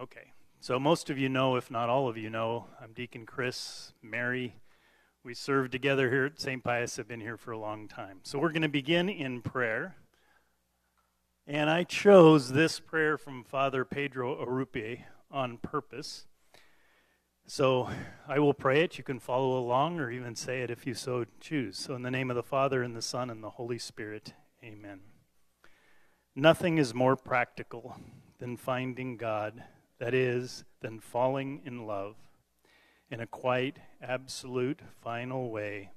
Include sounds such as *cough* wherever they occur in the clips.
Okay. So most of you know, if not all of you know, I'm Deacon Chris, Mary. We served together here at St. Pius, have been here for a long time. So we're going to begin in prayer. And I chose this prayer from Father Pedro Arrupe on purpose. So I will pray it. You can follow along or even say it if you so choose. So, in the name of the Father, and the Son, and the Holy Spirit, amen. Nothing is more practical than finding God, that is, than falling in love in a quite absolute, final way.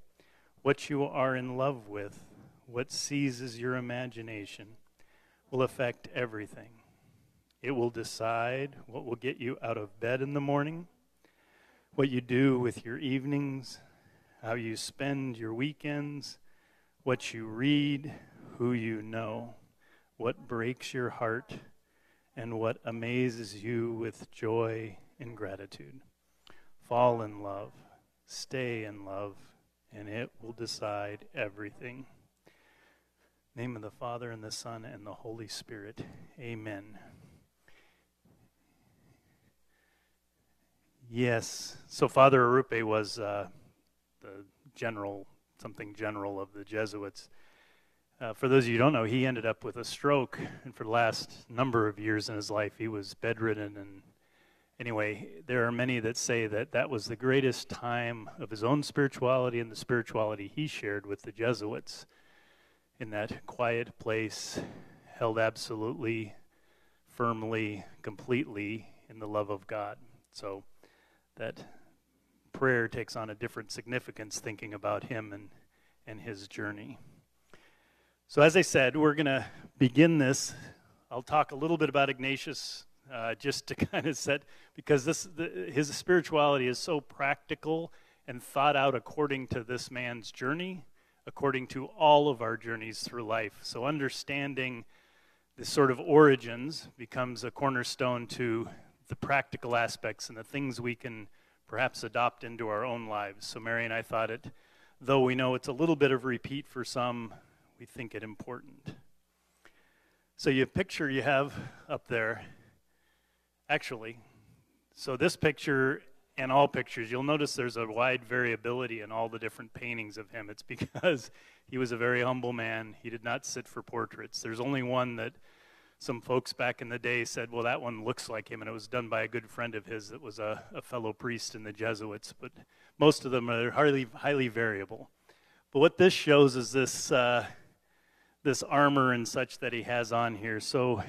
What you are in love with, what seizes your imagination, will affect everything. It will decide what will get you out of bed in the morning, what you do with your evenings, how you spend your weekends, what you read, who you know, what breaks your heart, and what amazes you with joy and gratitude. Fall in love, stay in love, and it will decide everything. name of the Father and the Son and the Holy Spirit. Amen. Yes. So Father Arrupe was uh, the general, something general of the Jesuits. Uh, for those of you who don't know, he ended up with a stroke, and for the last number of years in his life, he was bedridden and anyway, there are many that say that that was the greatest time of his own spirituality and the spirituality he shared with the Jesuits in that quiet place, held absolutely, firmly, completely in the love of God. So that prayer takes on a different significance thinking about him and, and his journey. So, as I said, we're going to begin this. I'll talk a little bit about Ignatius uh, just to *laughs* kind of set, because this, the, his spirituality is so practical and thought out according to this man's journey, according to all of our journeys through life. So understanding the sort of origins becomes a cornerstone to the practical aspects and the things we can perhaps adopt into our own lives. So Mary and I thought it, though we know it's a little bit of repeat for some, we think it important. So you picture you have up there Actually, so this picture and all pictures, you'll notice there's a wide variability in all the different paintings of him. It's *laughs* because he was a very humble man. He did not sit for portraits. There's only one that some folks back in the day said, well, that one looks like him, and it was done by a good friend of his that was a, a fellow priest in the Jesuits. But most of them are highly, highly variable. But what this shows is this, uh, this armor and such that he has on here. So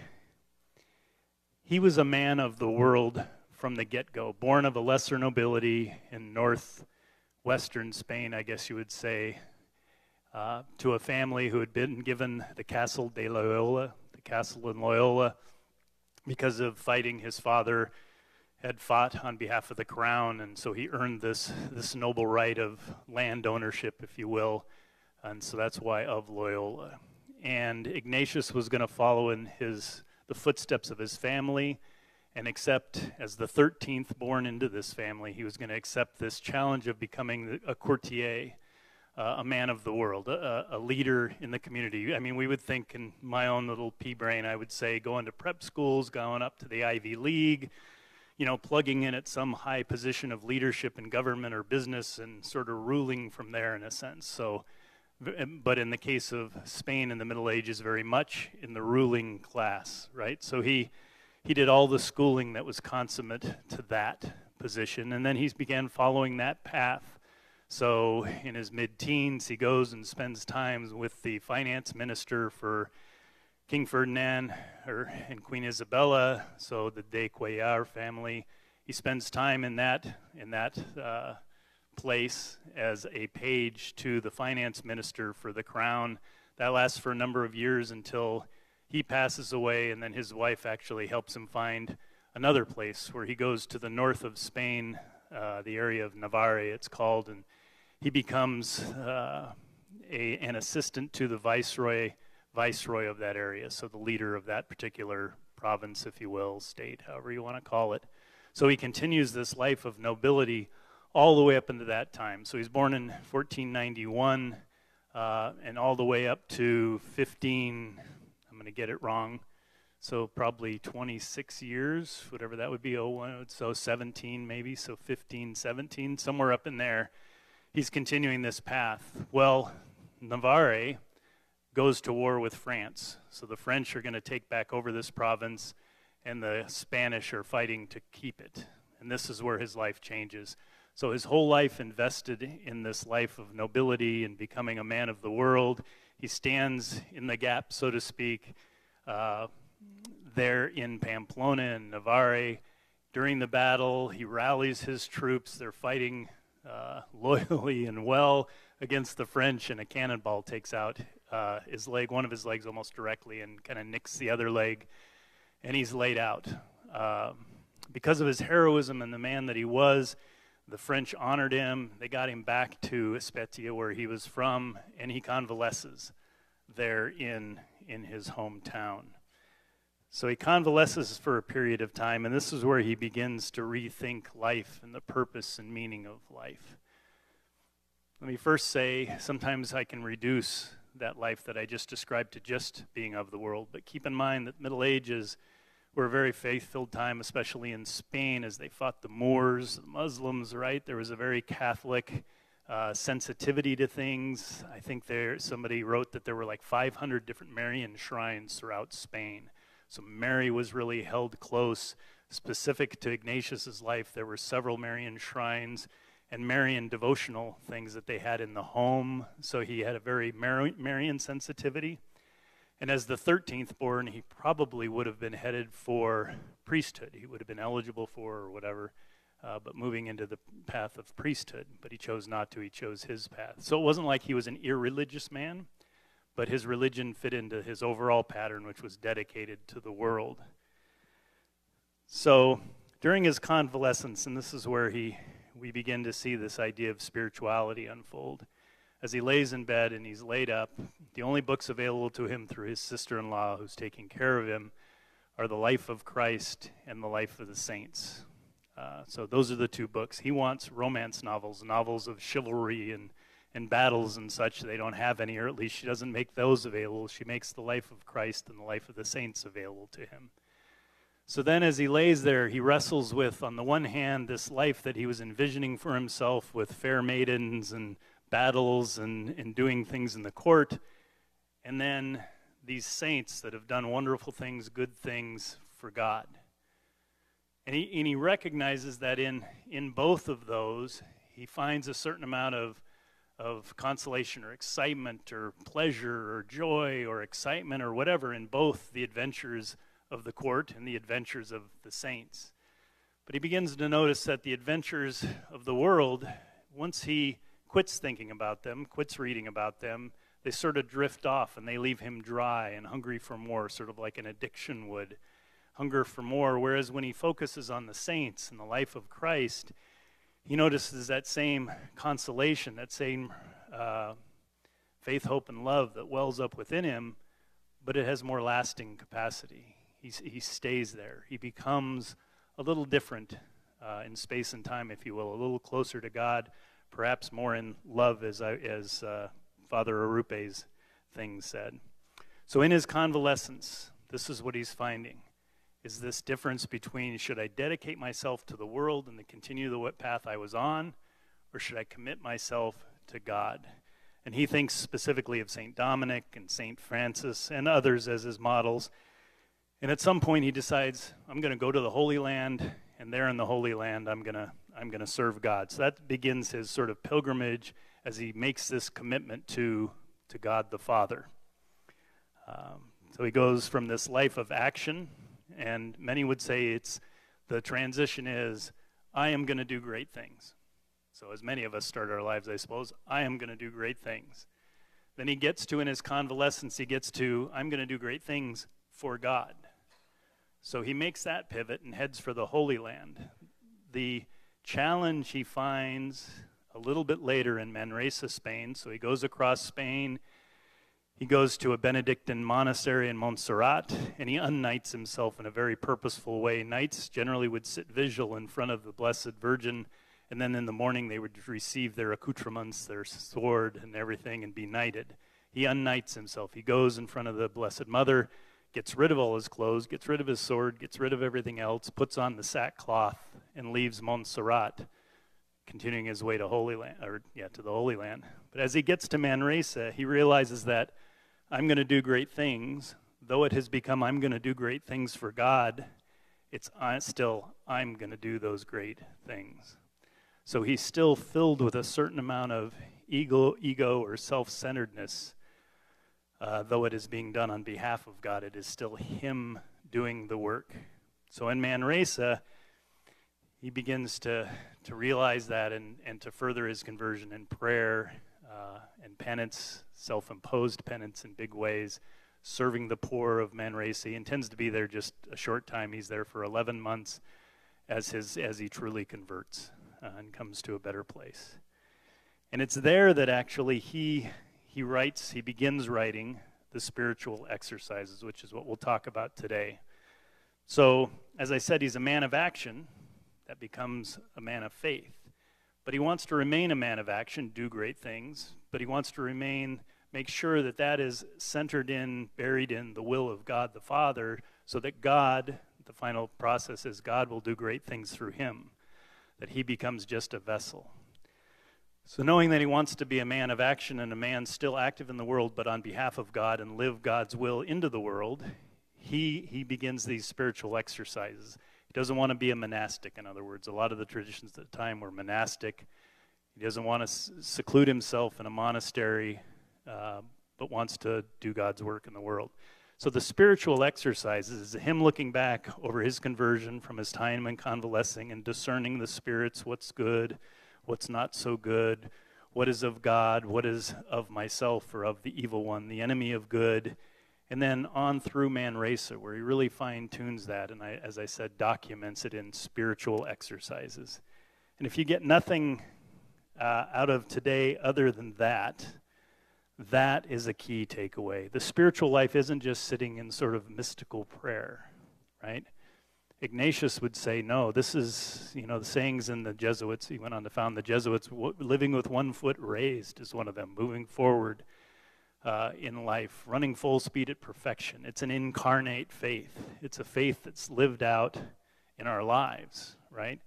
he was a man of the world from the get go, born of a lesser nobility in northwestern Spain, I guess you would say, uh, to a family who had been given the Castle de Loyola, the castle in Loyola, because of fighting his father had fought on behalf of the crown, and so he earned this this noble right of land ownership, if you will, and so that's why of Loyola. And Ignatius was going to follow in his the footsteps of his family and accept, as the 13th born into this family, he was going to accept this challenge of becoming a courtier, uh, a man of the world, a, a, leader in the community. I mean, we would think in my own little pea brain, I would say going to prep schools, going up to the Ivy League, you know, plugging in at some high position of leadership in government or business and sort of ruling from there in a sense. So, but in the case of Spain in the Middle Ages, very much in the ruling class, right? So he he did all the schooling that was consummate to that position, and then he began following that path. So in his mid-teens, he goes and spends time with the finance minister for King Ferdinand or, and Queen Isabella, so the de Cuellar family. He spends time in that in that. Uh, place as a page to the finance minister for the crown. That lasts for a number of years until he passes away, and then his wife actually helps him find another place where he goes to the north of Spain, uh, the area of Navarre, it's called, and he becomes uh, a, an assistant to the viceroy, viceroy of that area, so the leader of that particular province, if you will, state, however you want to call it. So he continues this life of nobility all the way up into that time. So he's born in 1491 uh, and all the way up to 15, I'm going to get it wrong, So probably 26 years, whatever that would be, oh, so 17 maybe, so 15, 17, somewhere up in there. He's continuing this path. Well, Navarre goes to war with France. So the French are going to take back over this province, and the Spanish are fighting to keep it. And this is where his life changes. So his whole life invested in this life of nobility and becoming a man of the world. He stands in the gap, so to speak, uh, there in Pamplona and Navarre. During the battle, he rallies his troops. They're fighting uh, *laughs* loyally and well against the French, and a cannonball takes out uh, his leg, one of his legs almost directly, and kind of nicks the other leg, and he's laid out. Uh, because of his heroism and the man that he was, the French honored him. They got him back to Azpeitia, where he was from, and he convalesces there in, in his hometown. So he convalesces for a period of time, and this is where he begins to rethink life and the purpose and meaning of life. Let me first say sometimes I can reduce that life that I just described to just being of the world, but keep in mind that Middle Ages were a very faith filled time, especially in Spain as they fought the Moors, the Muslims, right? There was a very Catholic uh, sensitivity to things. I think there somebody wrote that there were like 500 different Marian shrines throughout Spain. So Mary was really held close. Specific to Ignatius's life, there were several Marian shrines and Marian devotional things that they had in the home. So he had a very Marian sensitivity. And as the 13th born, he probably would have been headed for priesthood. He would have been eligible for or whatever, uh, but moving into the path of priesthood. But he chose not to. He chose his path. So it wasn't like he was an irreligious man, but his religion fit into his overall pattern, which was dedicated to the world. So during his convalescence, and this is where he we begin to see this idea of spirituality unfold as he lays in bed and he's laid up, the only books available to him through his sister in law, who's taking care of him, are The Life of Christ and The Life of the Saints. Uh, so those are the two books. He wants romance novels, novels of chivalry and, and battles and such. They don't have any, or at least she doesn't make those available. She makes The Life of Christ and The Life of the Saints available to him. So then, as he lays there, he wrestles with, on the one hand, this life that he was envisioning for himself with fair maidens and battles and, and doing things in the court. And then these saints that have done wonderful things, good things for God. And he, and he recognizes that in, in both of those, he finds a certain amount of, of consolation or excitement or pleasure or joy or excitement or whatever in both the adventures of the court and the adventures of the saints. But he begins to notice that the adventures of the world, once he quits thinking about them, quits reading about them, they sort of drift off and they leave him dry and hungry for more, sort of like an addiction would hunger for more. Whereas when he focuses on the saints and the life of Christ, he notices that same consolation, that same uh, faith, hope, and love that wells up within him, but it has more lasting capacity. He's, he stays there. He becomes a little different uh, in space and time, if you will, a little closer to God, perhaps more in love, as, I, as uh, Father Arrupe's thing said. So, in his convalescence, this is what he's finding is this difference between should I dedicate myself to the world and continue the path I was on, or should I commit myself to God? And he thinks specifically of St. Dominic and St. Francis and others as his models. And at some point, he decides, I'm going to go to the Holy Land, and there in the Holy Land, I'm going to I'm going to serve God. So that begins his sort of pilgrimage as he makes this commitment to, to God the Father. Um, so he goes from this life of action, and many would say it's the transition is, I am going to do great things. So, as many of us start our lives, I suppose, I am going to do great things. Then he gets to, in his convalescence, he gets to, I'm going to do great things for God. So he makes that pivot and heads for the Holy Land. The challenge he finds a little bit later in Manresa, Spain. So he goes across Spain. He goes to a Benedictine monastery in Montserrat and he unknights himself in a very purposeful way. Knights generally would sit vigil in front of the Blessed Virgin, and then in the morning they would receive their accoutrements, their sword, and everything, and be knighted. He unknights himself. He goes in front of the Blessed Mother, gets rid of all his clothes, gets rid of his sword, gets rid of everything else, puts on the sackcloth, and leaves Montserrat, continuing his way to Holy Land, or yeah, to the Holy Land. But as he gets to Manresa, he realizes that I'm going to do great things, though it has become I'm going to do great things for God. It's uh, still I'm going to do those great things. So he's still filled with a certain amount of ego, ego or self-centeredness uh, though it is being done on behalf of God, it is still Him doing the work. So in Manresa, he begins to, to realize that and, and to further his conversion in prayer uh, and penance, self imposed penance in big ways, serving the poor of Manresa. He intends to be there just a short time. He's there for 11 months as, his, as he truly converts uh, and comes to a better place. And it's there that actually he he writes, he begins writing the spiritual exercises, which is what we'll talk about today. So, as I said, he's a man of action that becomes a man of faith. But he wants to remain a man of action, do great things, but he wants to remain, make sure that that is centered in, buried in the will of God the Father, so that God, the final process is God will do great things through him, that he becomes just a vessel. So, knowing that he wants to be a man of action and a man still active in the world, but on behalf of God and live God's will into the world, he, he begins these spiritual exercises. He doesn't want to be a monastic, in other words. A lot of the traditions at the time were monastic. He doesn't want to seclude himself in a monastery, uh, but wants to do God's work in the world. So, the spiritual exercises is him looking back over his conversion from his time in convalescing and discerning the spirits, what's good what's not so good, what is of God, what is of myself or of the evil one, the enemy of good, and then on through Manresa, where he really fine tunes that, and I, as I said, documents it in spiritual exercises. And if you get nothing uh, out of today other than that, that is a key takeaway. The spiritual life isn't just sitting in sort of mystical prayer, right? Ignatius would say, no, this is, you know, the sayings in the Jesuits. He went on to found the Jesuits. Living with one foot raised is one of them, moving forward uh, in life, running full speed at perfection. It's an incarnate faith. It's a faith that's lived out in our lives, right?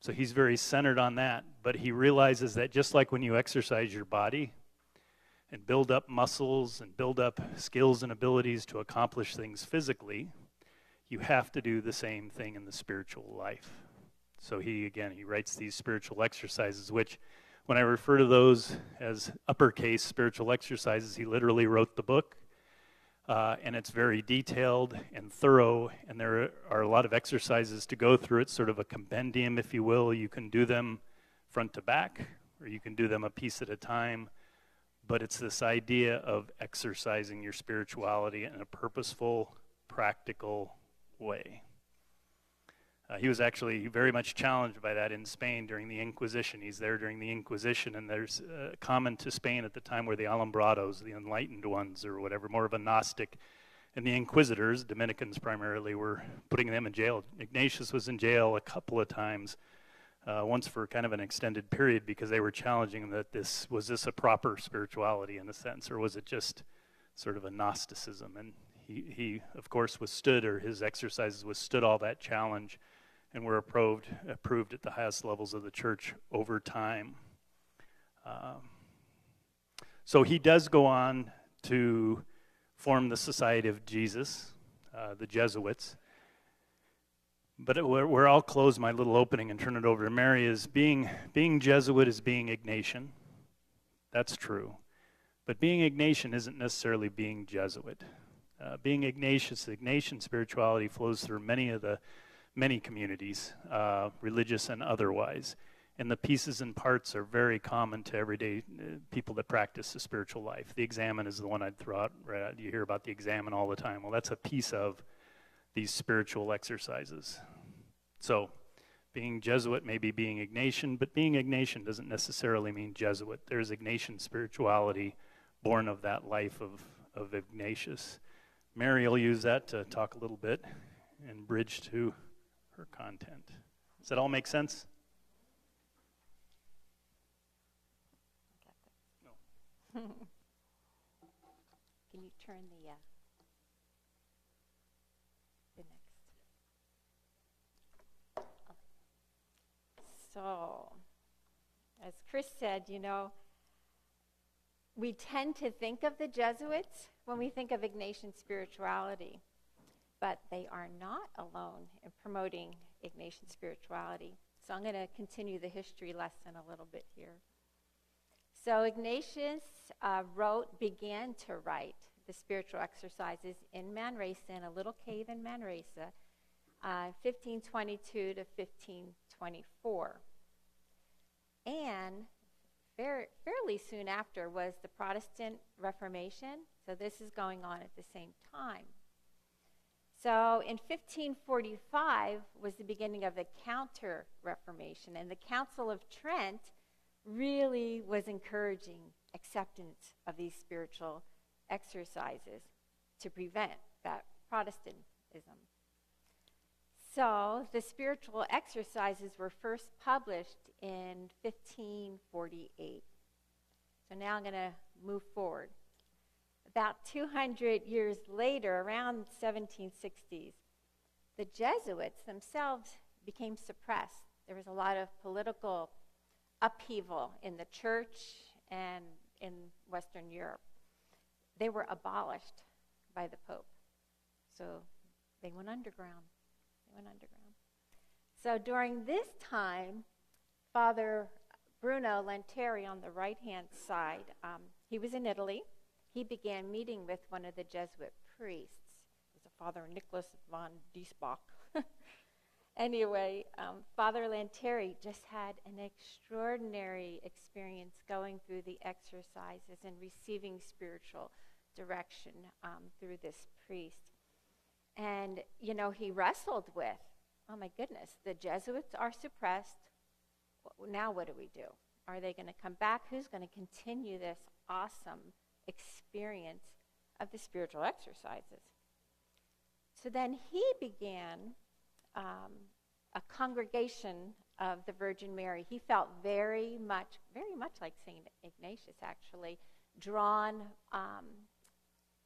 So he's very centered on that. But he realizes that just like when you exercise your body and build up muscles and build up skills and abilities to accomplish things physically, you have to do the same thing in the spiritual life. So he, again, he writes these spiritual exercises, which when I refer to those as uppercase spiritual exercises, he literally wrote the book. Uh, and it's very detailed and thorough, and there are a lot of exercises to go through. It's sort of a compendium, if you will. You can do them front to back, or you can do them a piece at a time. But it's this idea of exercising your spirituality in a purposeful, practical way. Uh, he was actually very much challenged by that in Spain during the Inquisition. He's there during the Inquisition, and there's uh, common to Spain at the time were the Alumbrados, the enlightened ones, or whatever, more of a Gnostic. And the Inquisitors, Dominicans primarily, were putting them in jail. Ignatius was in jail a couple of times, uh, once for kind of an extended period, because they were challenging that this was this a proper spirituality in a sense, or was it just sort of a Gnosticism? And he, he, of course, withstood, or his exercises withstood all that challenge and were approved, approved at the highest levels of the church over time. Um, so he does go on to form the Society of Jesus, uh, the Jesuits. But it, where, where, I'll close my little opening and turn it over to Mary is being, being Jesuit is being Ignatian. That's true. But being Ignatian isn't necessarily being Jesuit. Uh, being Ignatius, Ignatian spirituality flows through many of the many communities, uh, religious and otherwise. And the pieces and parts are very common to everyday uh, people that practice the spiritual life. The examen is the one I'd throw out. Right, you hear about the examen all the time. Well, that's a piece of these spiritual exercises. So, being Jesuit may be being Ignatian, but being Ignatian doesn't necessarily mean Jesuit. There's Ignatian spirituality born of that life of, of Ignatius. Mary will use that to talk a little bit and bridge to content. Does that all make sense? No. *laughs* Can you turn the uh, the next? So, as Chris said, you know, we tend to think of the Jesuits when we think of Ignatian spirituality but they are not alone in promoting Ignatian spirituality. So I'm going to continue the history lesson a little bit here. So Ignatius uh, wrote, began to write the spiritual exercises in Manresa, in a little cave in Manresa, uh, 1522 to 1524. And fairly soon after was the Protestant Reformation. So this is going on at the same time. So in 1545 was the beginning of the Counter Reformation, and the Council of Trent really was encouraging acceptance of these spiritual exercises to prevent that Protestantism. So the spiritual exercises were first published in 1548. So now I'm going to move forward. About 200 years later, around 1760s, the Jesuits themselves became suppressed. There was a lot of political upheaval in the church and in Western Europe. They were abolished by the Pope. So they went underground. They went underground. So during this time, Father Bruno Lanteri on the right hand side, um, he was in Italy. He began meeting with one of the Jesuit priests. It was a Father Nicholas von Diesbach. *laughs* anyway, um, Father Lanteri just had an extraordinary experience going through the exercises and receiving spiritual direction um, through this priest. And, you know, he wrestled with, oh my goodness, the Jesuits are suppressed. Now what do we do? Are they going to come back? Who's going to continue this awesome experience of the spiritual exercises? So then he began um, a congregation of the Virgin Mary. He felt very much, very much like Saint Ignatius, actually, drawn um,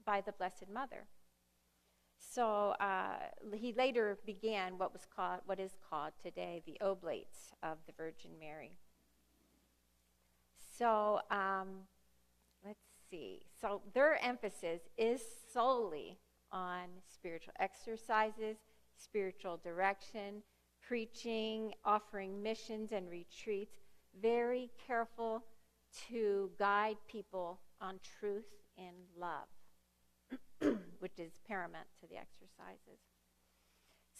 by the Blessed Mother. So uh, he later began what was called, what is called today, the Oblates of the Virgin Mary. So um, let's see. So their emphasis is solely on spiritual exercises, spiritual direction, preaching, offering missions and retreats. Very careful to guide people on truth and love. *clears throat* which is paramount to the exercises.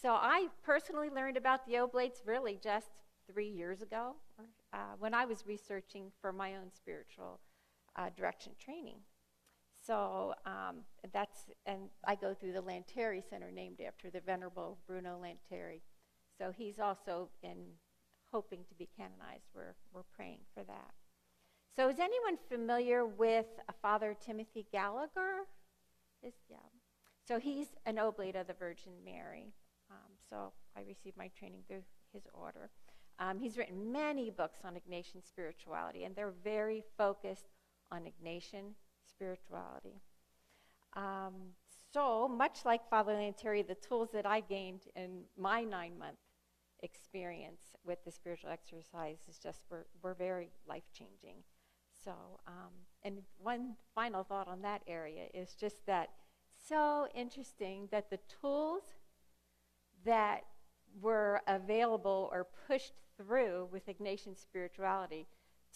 So I personally learned about the oblates really just three years ago uh, when I was researching for my own spiritual uh, direction training. So um, that's, and I go through the Lanteri Center named after the Venerable Bruno Lanteri. So he's also in hoping to be canonized. We're, we're praying for that. So is anyone familiar with Father Timothy Gallagher? Is, yeah. So he's an oblate of the Virgin Mary. Um, so I received my training through his order. Um, he's written many books on Ignatian spirituality, and they're very focused on Ignatian spirituality. Um, so, much like Father Lanteri, the tools that I gained in my nine month experience with the spiritual exercises is just were, were very life changing. So, um, and one final thought on that area is just that so interesting that the tools that were available or pushed through with Ignatian spirituality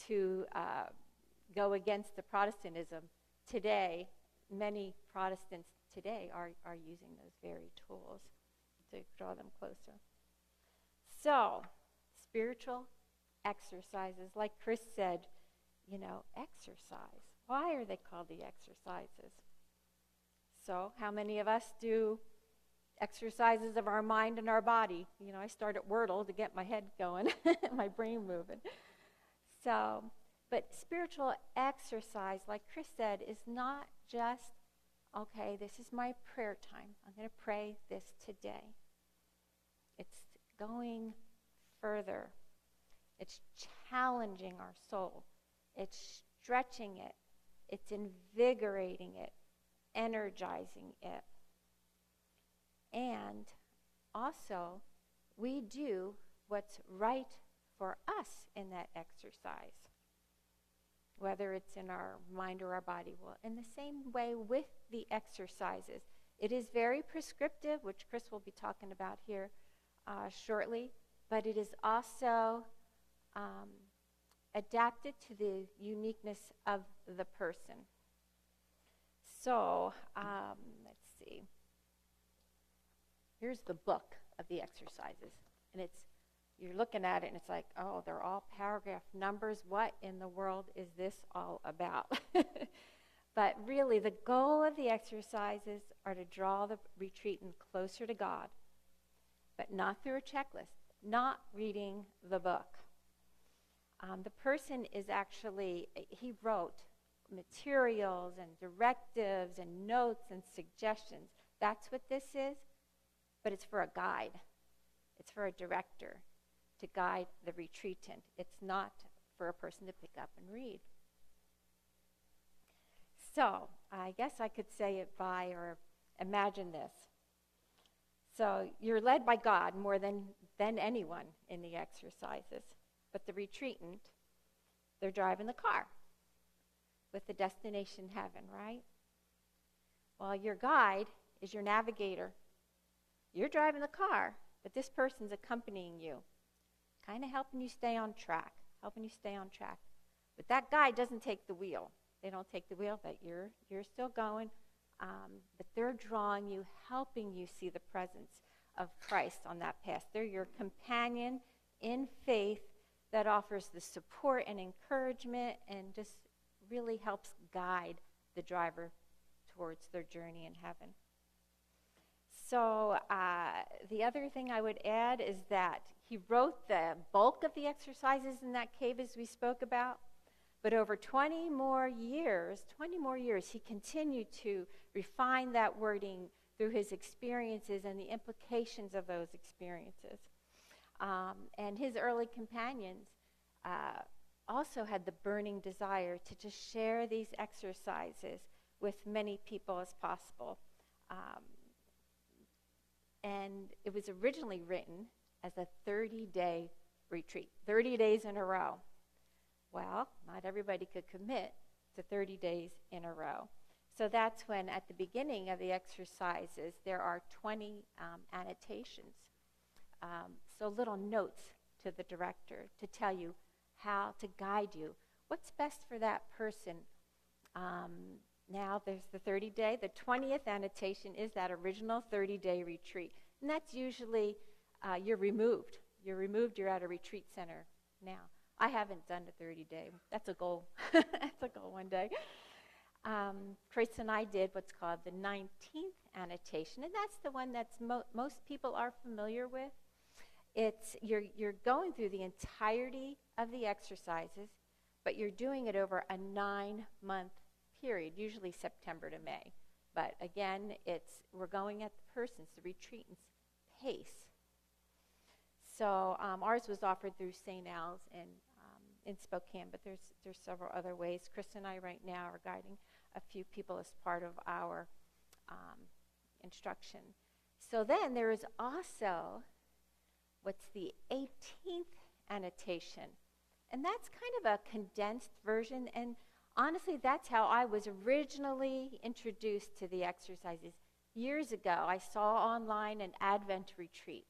to uh, go against the Protestantism today, many Protestants today are, are using those very tools to draw them closer. So, spiritual exercises, like Chris said, you know, exercise. Why are they called the exercises? So, how many of us do exercises of our mind and our body? You know, I start at Wordle to get my head going, *laughs* my brain moving. So, but spiritual exercise, like Chris said, is not just, okay, this is my prayer time. I'm going to pray this today. It's going further, it's challenging our soul it's stretching it, it's invigorating it, energizing it. And also, we do what's right for us in that exercise, whether it's in our mind or our body. Well, in the same way with the exercises, it is very prescriptive, which Chris will be talking about here uh, shortly, but it is also um, adapted to the uniqueness of the person. So, um, let's see. Here's the book of the exercises, and it's you're looking at it and it's like, oh, they're all paragraph numbers. What in the world is this all about? *laughs* but really, the goal of the exercises are to draw the retreatant closer to God, but not through a checklist, not reading the book. Um, the person is actually, he wrote materials and directives and notes and suggestions. That's what this is, but it's for a guide, it's for a director to guide the retreatant. It's not for a person to pick up and read. So, I guess I could say it by or imagine this. So, you're led by God more than, than anyone in the exercises. But the retreatant, they're driving the car with the destination heaven, right? Well, your guide is your navigator. You're driving the car, but this person's accompanying you, kind of helping you stay on track, helping you stay on track. But that guide doesn't take the wheel. They don't take the wheel, but you're you're still going. Um, but they're drawing you, helping you see the presence of Christ on that path. They're your companion in faith that offers the support and encouragement and just really helps guide the driver towards their journey in heaven. So, uh, the other thing I would add is that he wrote the bulk of the exercises in that cave, as we spoke about. But over 20 more years, 20 more years, he continued to refine that wording through his experiences and the implications of those experiences. Um, and his early companions uh, also had the burning desire to just share these exercises with many people as possible. Um, and it was originally written as a 30 day retreat, 30 days in a row. Well, not everybody could commit to 30 days in a row. So that's when, at the beginning of the exercises, there are 20 um, annotations. Um, so little notes to the director to tell you how to guide you. What's best for that person? Um, now there's the 30 day. The 20th annotation is that original 30 day retreat. And that's usually uh, you're removed. You're removed, you're at a retreat center now. I haven't done a 30 day. That's a goal. *laughs* that's a goal one day. Um, Chris and I did what's called the 19th annotation, and that's the one that mo- most people are familiar with. It's you're you're going through the entirety of the exercises, but you're doing it over a nine month period, usually September to May. But again, it's we're going at the person's, the retreatant's pace. So um, ours was offered through St. Al's in um, in Spokane, but there's there's several other ways. Chris and I right now are guiding a few people as part of our um, instruction. So then there is also what's the 18th annotation. And that's kind of a condensed version. And honestly, that's how I was originally introduced to the exercises. Years ago, I saw online an Advent retreat.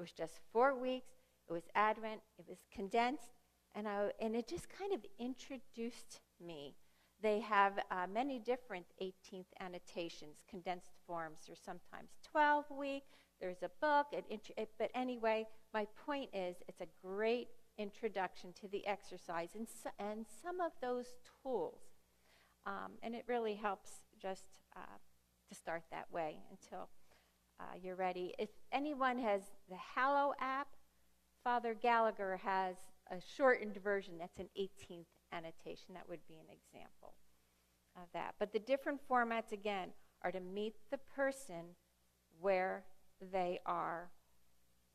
It was just four weeks, it was Advent, it was condensed, and, I, and it just kind of introduced me. They have uh, many different 18th annotations, condensed forms. There's sometimes 12 week, there's a book, it, it, but anyway, my point is it's a great introduction to the exercise and, so, and some of those tools. Um, and it really helps just uh, to start that way until uh, you're ready. If anyone has the Hallow app, Father Gallagher has a shortened version that's an 18th annotation. That would be an example of that. But the different formats, again, are to meet the person where they are.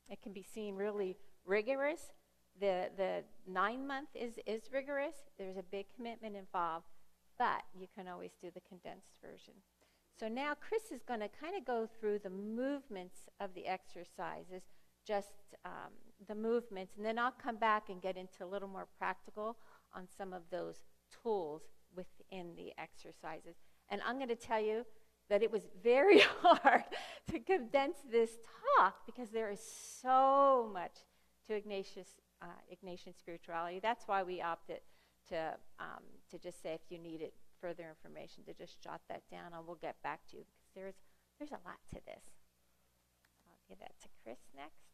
It can be seen really rigorous. The, the nine month is, is rigorous. There's a big commitment involved, but you can always do the condensed version. So now Chris is going to kind of go through the movements of the exercises just um, the movements, and then I'll come back and get into a little more practical on some of those tools within the exercises. And I'm going to tell you that it was very *laughs* hard to condense this talk because there is so much to Ignatius, uh, Ignatian spirituality. That's why we opted to, um, to just say if you needed further information, to just jot that down and we'll get back to you because there's, there's a lot to this. I'll give that to Chris next.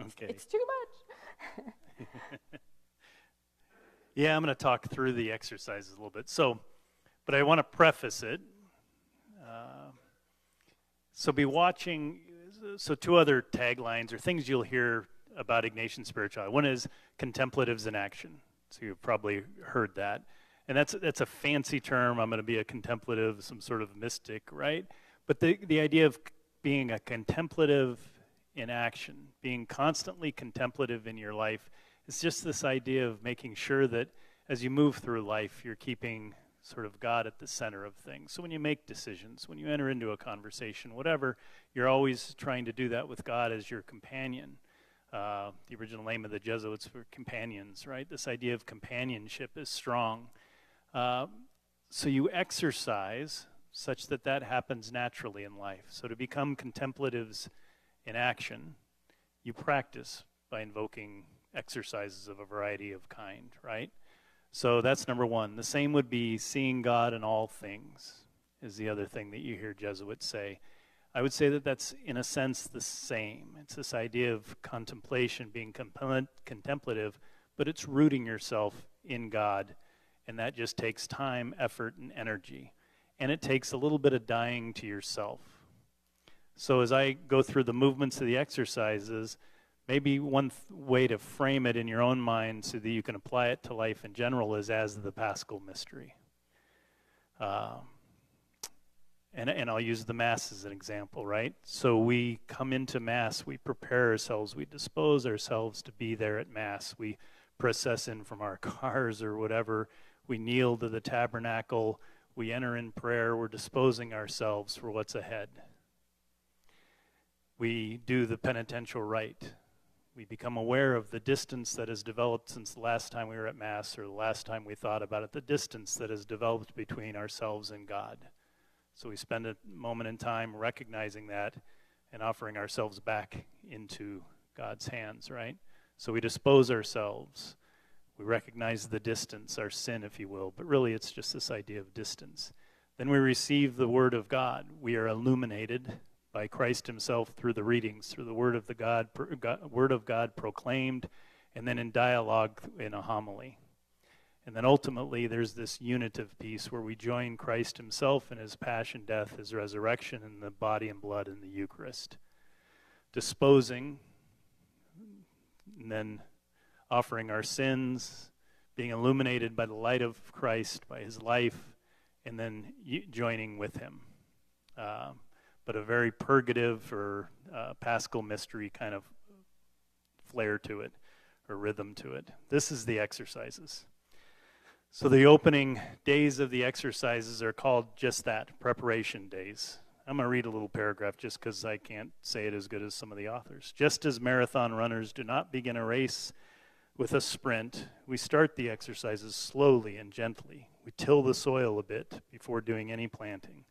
Okay. It's too much. *laughs* yeah, I'm going to talk through the exercises a little bit. So, but I want to preface it. Uh, so, be watching. So, two other taglines or things you'll hear about Ignatian spirituality. One is contemplatives in action. So, you've probably heard that. And that's, that's a fancy term. I'm going to be a contemplative, some sort of mystic, right? But the, the idea of being a contemplative in action, being constantly contemplative in your life, is just this idea of making sure that as you move through life, you're keeping sort of God at the center of things. So when you make decisions, when you enter into a conversation, whatever, you're always trying to do that with God as your companion. Uh, the original name of the Jesuits were companions, right? This idea of companionship is strong. Uh, so you exercise such that that happens naturally in life. So to become contemplatives in action, you practice by invoking exercises of a variety of kind, right? So that's number one. The same would be seeing God in all things, is the other thing that you hear Jesuits say. I would say that that's, in a sense, the same. It's this idea of contemplation, being contemplative, but it's rooting yourself in God, and that just takes time, effort, and energy. And it takes a little bit of dying to yourself so as I go through the movements of the exercises, maybe one way to frame it in your own mind so that you can apply it to life in general is as the Paschal Mystery. Uh, and, and I'll use the Mass as an example, right? So we come into Mass, we prepare ourselves, we dispose ourselves to be there at Mass. We process in from our *laughs* cars or whatever. We kneel to the tabernacle. We enter in prayer. We're disposing ourselves for what's ahead we do the penitential rite. We become aware of the distance that has developed since the last time we were at Mass or the last time we thought about it, the distance that has developed between ourselves and God. So we spend a moment in time recognizing that and offering ourselves back into God's hands, right? So we dispose ourselves. We recognize the distance, our sin, if you will, but really it's just this idea of distance. Then we receive the Word of God. We are illuminated by Christ Himself through the readings, through the Word of the God, Word of God proclaimed, and then in dialogue in a homily. And then ultimately, there's this unitive piece where we join Christ Himself in His passion, death, His resurrection, in the body and blood in the Eucharist, disposing, and then offering our sins, being illuminated by the light of Christ, by His life, and then joining with Him. Uh, but a very purgative or uh, paschal mystery kind of flair to it or rhythm to it. This is the exercises. So the opening days of the exercises are called just that preparation days. I'm going to read a little paragraph just because I can't say it as good as some of the authors. Just as marathon runners do not begin a race with a sprint, we start the exercises slowly and gently. We till the soil a bit before doing any planting.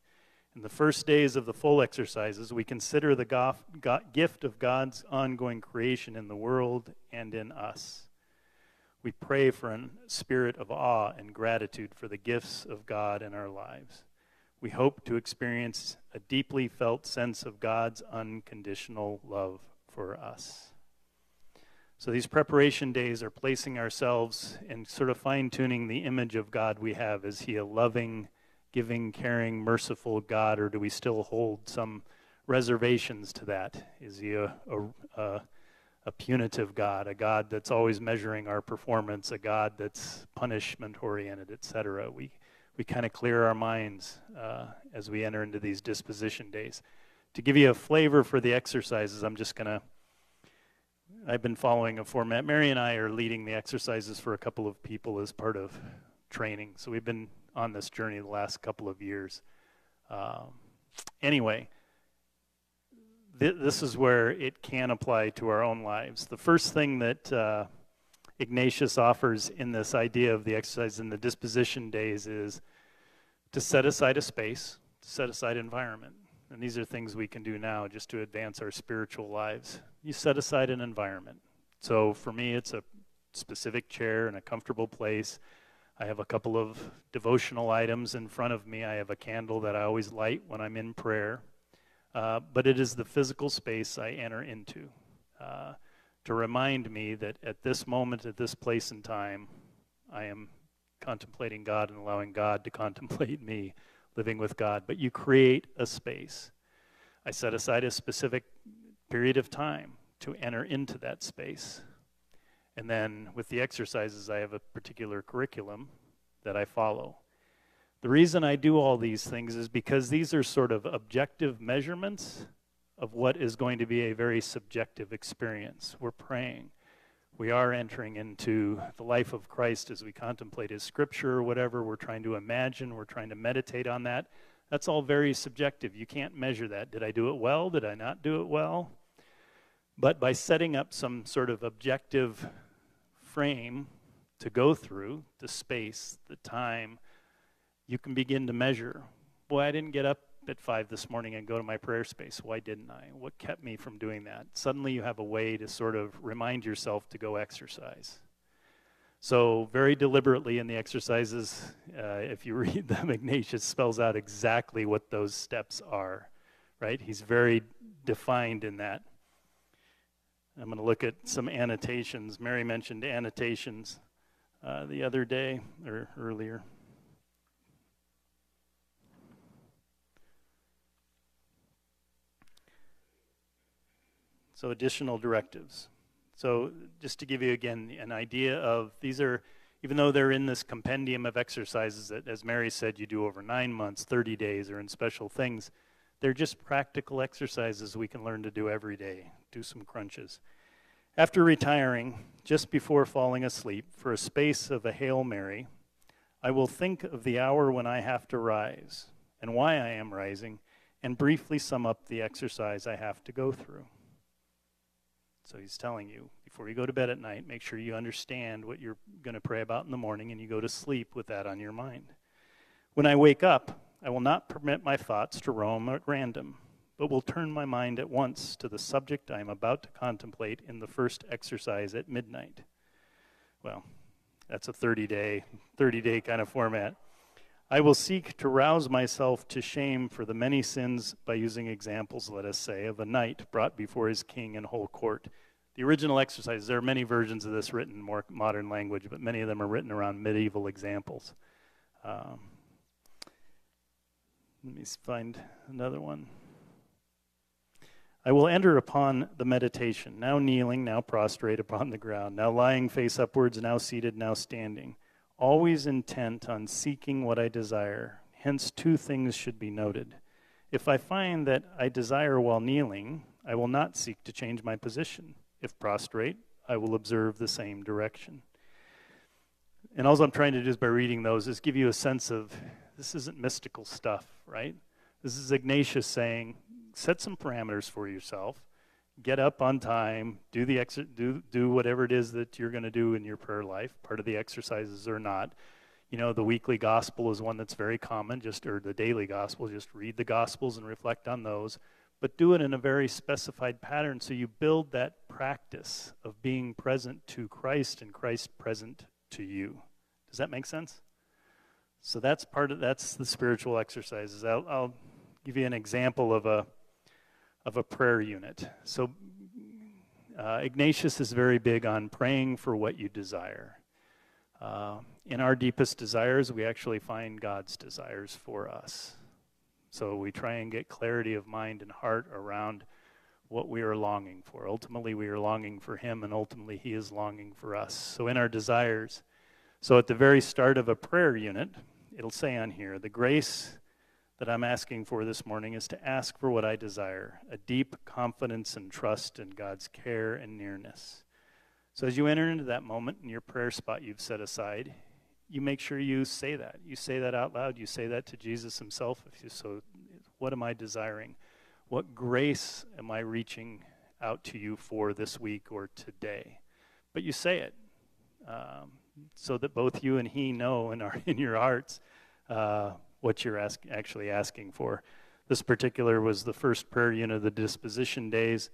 In the first days of the full exercises, we consider the gift of God's ongoing creation in the world and in us. We pray for a spirit of awe and gratitude for the gifts of God in our lives. We hope to experience a deeply felt sense of God's unconditional love for us. So, these preparation days are placing ourselves and sort of fine tuning the image of God we have. Is He a loving, giving, caring, merciful God, or do we still hold some reservations to that? Is he a, a, a, a punitive God, a God that's always measuring our performance, a God that's punishment oriented, etc.? We, we kind of clear our minds uh, as we enter into these disposition days. To give you a flavor for the exercises, I'm just going to I've been following a format. Mary and I are leading the exercises for a couple of people as part of training. So we've been on this journey the last couple of years. Um, anyway, th- this is where it can apply to our own lives. The first thing that uh, Ignatius offers in this idea of the exercise in the disposition days is to set aside a space, to set aside environment. And these are things we can do now just to advance our spiritual lives. You set aside an environment. So for me, it's a specific chair and a comfortable place. I have a couple of devotional items in front of me. I have a candle that I always light when I'm in prayer. Uh, but it is the physical space I enter into uh, to remind me that at this moment, at this place and time, I am contemplating God and allowing God to *laughs* contemplate me, living with God. But you create a space. I set aside a specific period of time to enter into that space. And then with the exercises, I have a particular curriculum that I follow. The reason I do all these things is because these are sort of objective measurements of what is going to be a very subjective experience. We're praying. We are entering into the life of Christ as we contemplate his scripture or whatever. We're trying to imagine, we're trying to meditate on that. That's all very subjective. You can't measure that. Did I do it well? Did I not do it well? But by setting up some sort of objective frame to go through, the space, the time, you can begin to measure. Boy, I didn't get up at 5 this morning and go to my prayer space. Why didn't I? What kept me from doing that? Suddenly you have a way to sort of remind yourself to go exercise. So, very deliberately in the exercises, uh, if you *laughs* read them, Ignatius spells out exactly what those steps are, right? He's very defined in that. I'm going to look at some annotations. Mary mentioned annotations uh, the other day or earlier. So, additional directives. So, just to give you again an idea of these are, even though they're in this compendium of exercises that, as Mary said, you do over nine months, 30 days, or in special things, they're just practical exercises we can learn to do every day. Do some crunches. After retiring, just before falling asleep, for a space of a Hail Mary, I will think of the hour when I have to rise and why I am rising, and briefly sum up the exercise I have to go through. So he's telling you before you go to bed at night, make sure you understand what you're going to pray about in the morning and you go to sleep with that on your mind. When I wake up, I will not permit my thoughts to roam at random, but will turn my mind at once to the subject I am about to contemplate in the first exercise at midnight. Well, that's a 30 day 30 day kind of format. I will seek to rouse myself to shame for the many sins by using examples, let us say, of a knight brought before his king and whole court. The original exercises, there are many versions of this written in more modern language, but many of them are written around medieval examples. Um, let me find another one. I will enter upon the meditation, now kneeling, now prostrate upon the ground, now lying face upwards, now seated, now standing always intent on seeking what I desire. Hence, two things should be noted. If I find that I desire while kneeling, I will not seek to change my position. If prostrate, I will observe the same direction. And all I'm trying to do is by reading those is give you a sense of this isn't mystical stuff, right? This is Ignatius saying, set some parameters for yourself get up on time, do the ex- do do whatever it is that you're going to do in your prayer life, part of the exercises or not. You know, the weekly gospel is one that's very common, just or the daily gospel, just read the gospels and reflect on those, but do it in a very specified pattern so you build that practice of being present to Christ and Christ present to you. Does that make sense? So that's part of that's the spiritual exercises. I'll, I'll give you an example of a of a prayer unit. So uh, Ignatius is very big on praying for what you desire. Uh, in our deepest desires, we actually find God's desires for us. So we try and get clarity of mind and heart around what we are longing for. Ultimately, we are longing for Him, and ultimately, He is longing for us. So, in our desires, so at the very start of a prayer unit, it'll say on here, the grace that I'm asking for this morning is to ask for what I desire a deep confidence and trust in God's care and nearness. So, as you enter into that moment in your prayer spot you've set aside, you make sure you say that. You say that out loud. You say that to Jesus himself. If you, so, what am I desiring? What grace am I reaching out to you for this week or today? But you say it um, so that both you and he know and *laughs* are in your hearts uh, what you're ask, actually asking for. This particular was the first prayer unit of the disposition days,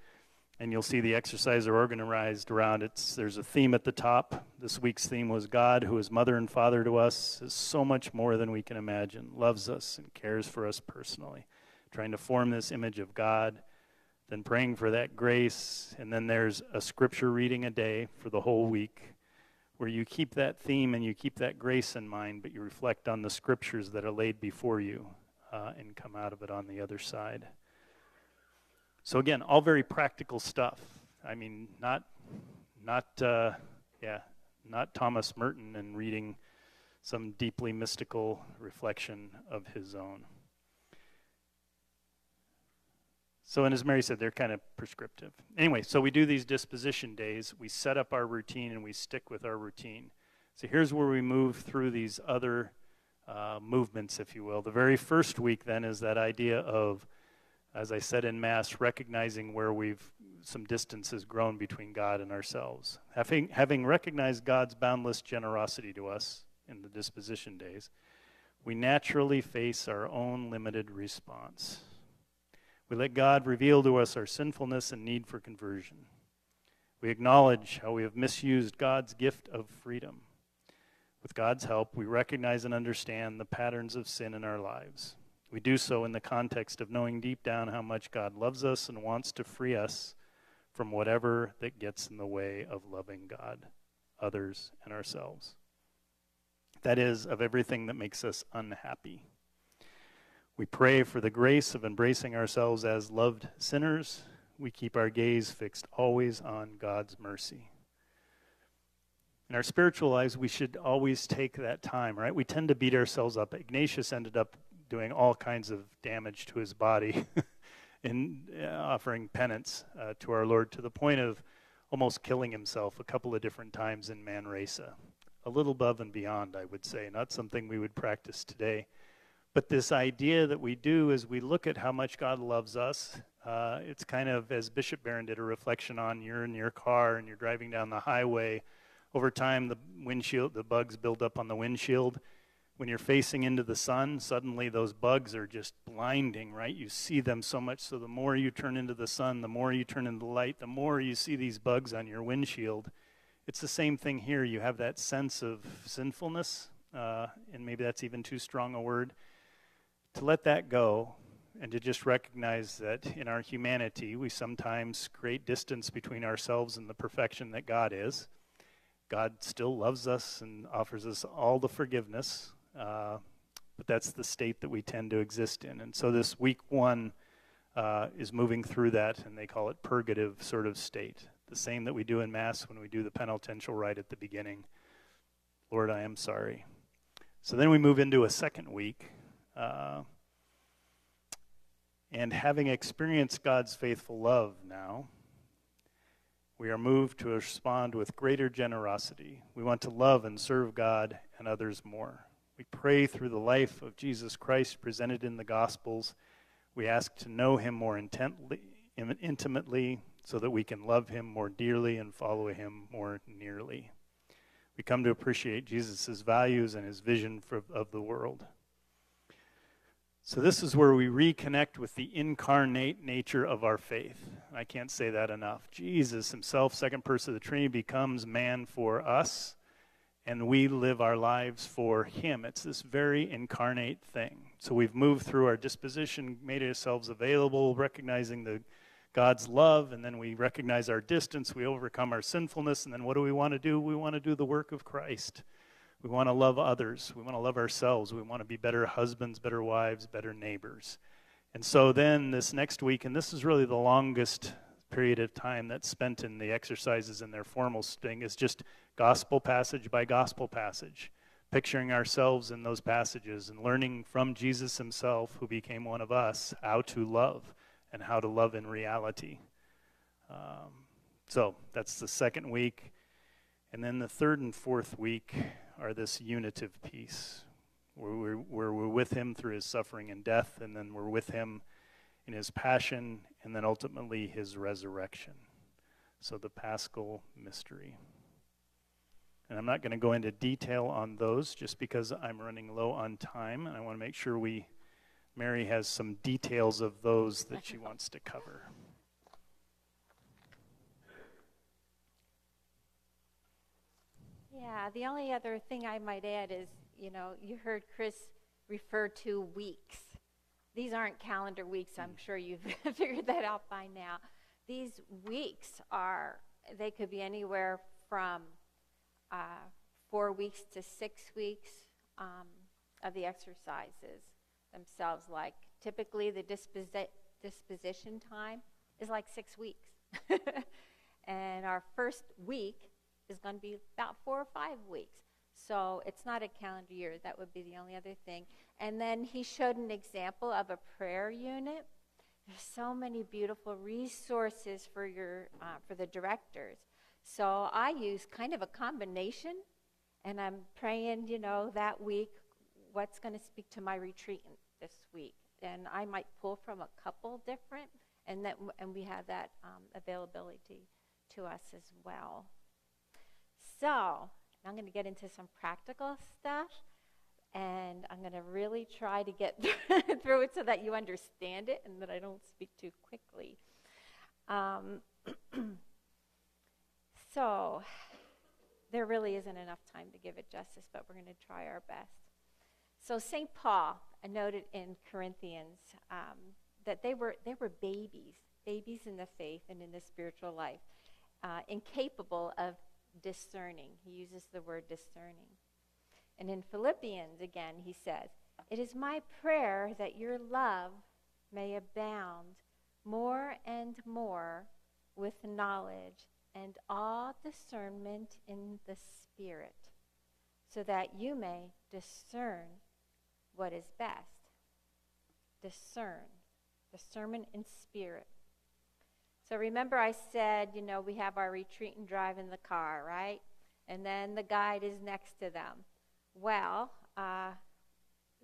and you'll see the exercise are organized around it. There's a theme at the top. This week's theme was God, who is mother and father to us, is so much more than we can imagine, loves us and cares for us personally. Trying to form this image of God, then praying for that grace, and then there's a scripture reading a day for the whole week where you keep that theme and you keep that grace in mind, but you reflect on the scriptures that are laid before you uh, and come out of it on the other side. So again, all very practical stuff. I mean, not, not, uh, yeah, not Thomas Merton and reading some deeply mystical reflection of his own. So, and as Mary said, they're kind of prescriptive. Anyway, so we do these disposition days. We set up our routine and we stick with our routine. So here's where we move through these other uh, movements, if you will. The very first week, then, is that idea of, as I said in Mass, recognizing where we've some distance has grown between God and ourselves. Having, having recognized God's boundless generosity to us in the disposition days, we naturally face our own limited response. We let God reveal to us our sinfulness and need for conversion. We acknowledge how we have misused God's gift of freedom. With God's help, we recognize and understand the patterns of sin in our lives. We do so in the context of knowing deep down how much God loves us and wants to free us from whatever that gets in the way of loving God, others, and ourselves. That is, of everything that makes us unhappy. We pray for the grace of embracing ourselves as loved sinners. We keep our gaze fixed always on God's mercy. In our spiritual lives, we should always take that time, right? We tend to beat ourselves up. Ignatius ended up doing all kinds of damage to his body *laughs* in uh, offering penance uh, to our Lord to the point of almost killing himself a couple of different times in Manresa. A little above and beyond, I would say, not something we would practice today. But this idea that we do is we look at how much God loves us. Uh, it's kind of, as Bishop Barron did a reflection on, you're in your car and you're driving down the highway. Over time, the windshield, the bugs build up on the windshield. When you're facing into the sun, suddenly those bugs are just blinding, right? You see them so much. So the more you turn into the sun, the more you turn into the light, the more you see these bugs on your windshield. It's the same thing here. You have that sense of sinfulness, uh, and maybe that's even too strong a word to let that go and to just recognize that in our humanity, we sometimes create distance between ourselves and the perfection that God is. God still loves us and offers us all the forgiveness, uh, but that's the state that we tend to exist in. And so this week one uh, is moving through that, and they call it purgative sort of state. The same that we do in Mass when we do the penitential rite at the beginning. Lord, I am sorry. So then we move into a second week uh, and having experienced God's faithful love now, we are moved to respond with greater generosity. We want to love and serve God and others more. We pray through the life of Jesus Christ presented in the Gospels. We ask to know him more intently, intimately so that we can love him more dearly and follow him more nearly. We come to appreciate Jesus' values and his vision for, of the world. So, this is where we reconnect with the incarnate nature of our faith. I can't say that enough. Jesus himself, second person of the Trinity, becomes man for us, and we live our lives for him. It's this very incarnate thing. So, we've moved through our disposition, made ourselves available, recognizing the God's love, and then we recognize our distance, we overcome our sinfulness, and then what do we want to do? We want to do the work of Christ. We want to love others. We want to love ourselves. We want to be better husbands, better wives, better neighbors. And so then this next week, and this is really the longest period of time that's spent in the exercises in their formal thing, is just gospel passage by gospel passage, picturing ourselves in those passages and learning from Jesus himself, who became one of us, how to love and how to love in reality. Um, so that's the second week. And then the third and fourth week, are this unitive piece where we're, where we're with him through his suffering and death, and then we're with him in his passion, and then ultimately his resurrection. So the paschal mystery. And I'm not going to go into detail on those just because I'm running low on time, and I want to make sure we, Mary has some details of those that she wants to cover. Yeah, the only other thing I might add is, you know, you heard Chris refer to weeks. These aren't calendar weeks. I'm sure you've *laughs* figured that out by now. These weeks are, they could be anywhere from uh, four weeks to six weeks um, of the exercises themselves. Like typically, the disposi- disposition time is like six weeks. *laughs* and our first week is going to be about four or five weeks. So it's not a calendar year. That would be the only other thing. And then he showed an example of a prayer unit. There's so many beautiful resources for your uh, for the directors. So I use kind of a combination, and I'm praying, you know, that week what's going to speak to my retreat this week, and I might pull from a couple different, and that and we have that um, availability to us as well. So I'm going to get into some practical stuff, and I'm going to really try to get *laughs* through it so that you understand it and that I don't speak too quickly. Um, *clears throat* so there really isn't enough time to give it justice, but we're going to try our best. So St. Paul noted in Corinthians um, that they were, they were babies, babies in the faith and in the spiritual life, uh, incapable of discerning. He uses the word discerning. And in Philippians, again, he says, It is my prayer that your love may abound more and more with knowledge and all discernment in the Spirit, so that you may discern what is best. Discern. Discernment in spirit. So remember, I said, you know, we have our retreat and drive in the car, right? And then the guide is next to them. Well, uh,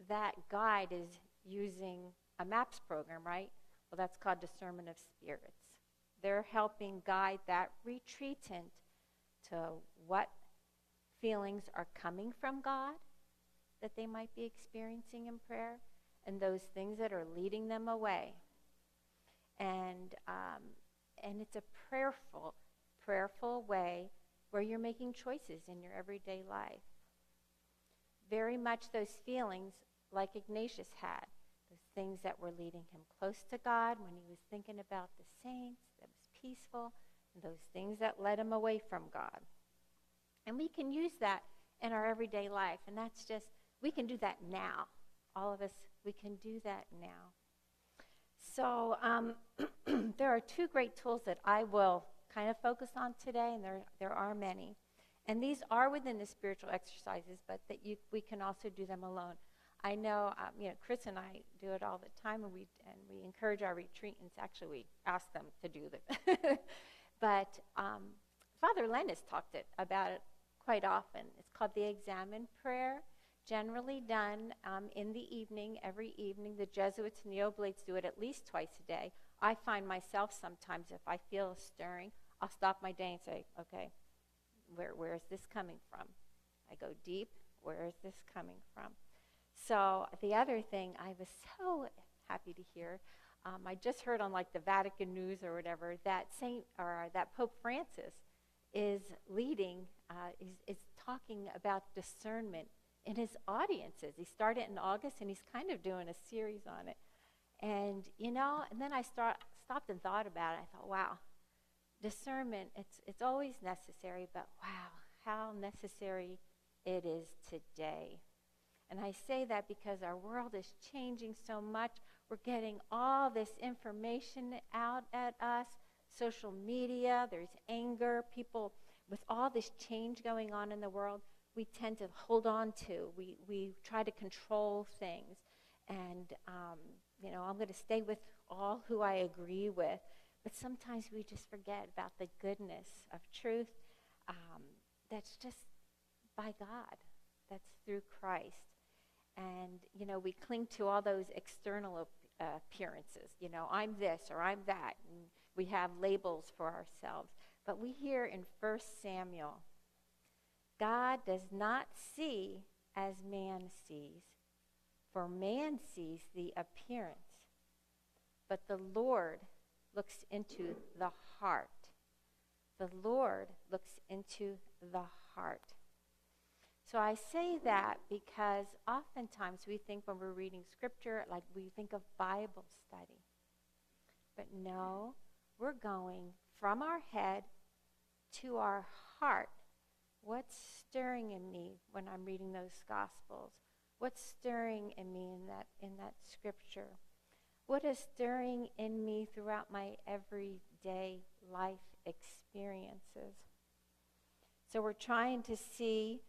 that guide is using a MAPS program, right? Well, that's called discernment of spirits. They're helping guide that retreatant to what feelings are coming from God that they might be experiencing in prayer and those things that are leading them away. And um, and it's a prayerful, prayerful way where you're making choices in your everyday life. Very much those feelings like Ignatius had, those things that were leading him close to God when he was thinking about the saints, that was peaceful, and those things that led him away from God. And we can use that in our everyday life, and that's just, we can do that now. All of us, we can do that now. So um, *clears throat* there are two great tools that I will kind of focus on today, and there, there are many. And these are within the spiritual exercises, but that you, we can also do them alone. I know, um, you know, Chris and I do it all the time, and we and we encourage our retreatants. Actually, we ask them to do it. *laughs* but um, Father Len has talked it, about it quite often. It's called the Examen Prayer, generally done um, in the evening, every evening. The Jesuits and the Oblates do it at least twice a day. I find myself sometimes, if I feel a stirring, I'll stop my day and say, okay, where, where is this coming from? I go deep. Where is this coming from? So the other thing I was so happy to hear, um, I just heard on like the Vatican News or whatever that Saint or that Pope Francis is leading, uh, is, is talking about discernment in his audiences. He started in August and he's kind of doing a series on it. And, you know, and then I start, stopped and thought about it. I thought, wow, discernment, it's, it's always necessary, but wow, how necessary it is today. And I say that because our world is changing so much. We're getting all this information out at us, social media, there's anger, people with all this change going on in the world, we tend to hold on to. We, we try to control things. And um, you know, I'm going to stay with all who I agree with. But sometimes we just forget about the goodness of truth um, that's just by God, that's through Christ. And, you know, we cling to all those external op- uh, appearances. You know, I'm this or I'm that. And we have labels for ourselves. But we hear in 1 Samuel God does not see as man sees, for man sees the appearance, but the Lord looks into the heart. The Lord looks into the heart. So I say that because oftentimes we think when we're reading scripture, like we think of Bible study. But no, we're going from our head to our heart. What's stirring in me when I'm reading those gospels? What's stirring in me in that in that scripture? What is stirring in me throughout my everyday life experiences? So we're trying to see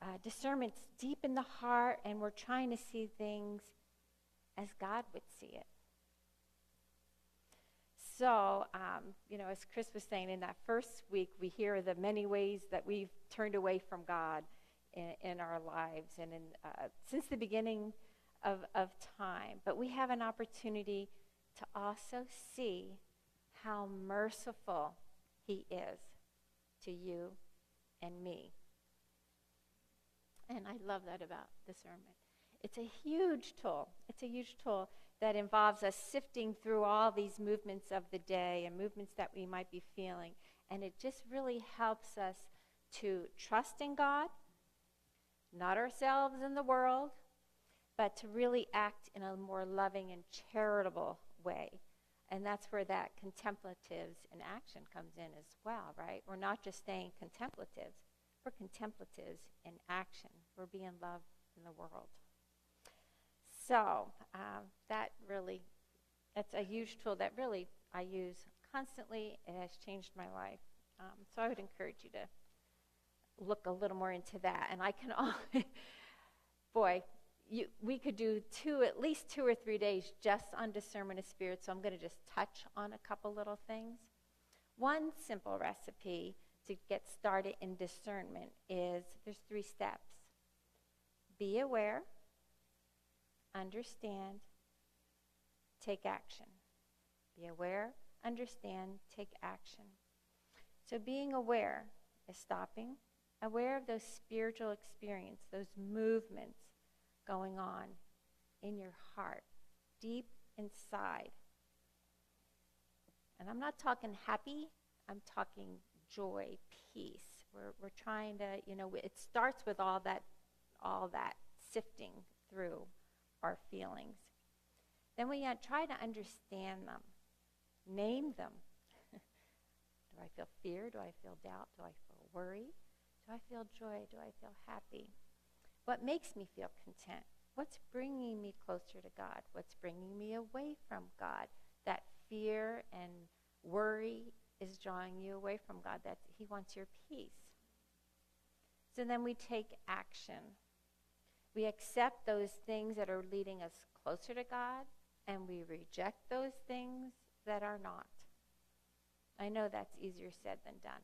uh, discernment's deep in the heart, and we're trying to see things as God would see it. So, um, you know, as Chris was saying, in that first week, we hear the many ways that we've turned away from God in, in our lives and in, uh, since the beginning of, of time. But we have an opportunity to also see how merciful He is to you and me. And I love that about the sermon. It's a huge tool. It's a huge tool that involves us sifting through all these movements of the day and movements that we might be feeling. And it just really helps us to trust in God, not ourselves in the world, but to really act in a more loving and charitable way. And that's where that contemplatives in action comes in as well, right? We're not just staying contemplatives, we're contemplatives in action. We're being loved in the world. So um, that really, that's a huge tool that really I use constantly. It has changed my life. Um, so I would encourage you to look a little more into that. And I can, *laughs* all, boy, you, we could do two, at least two or three days just on discernment of spirit. So I'm going to just touch on a couple little things. One simple recipe to get started in discernment is there's three steps be aware, understand, take action. Be aware, understand, take action. So being aware is stopping, aware of those spiritual experience, those movements going on in your heart, deep inside. And I'm not talking happy, I'm talking joy, peace. We're, we're trying to, you know, it starts with all that, all that sifting through our feelings. Then we uh, try to understand them, name them. *laughs* do I feel fear? Do I feel doubt? Do I feel worry? Do I feel joy? Do I feel happy? What makes me feel content? What's bringing me closer to God? What's bringing me away from God? That fear and worry is drawing you away from God. That He wants your peace. So then we take action. We accept those things that are leading us closer to God, and we reject those things that are not. I know that's easier said than done.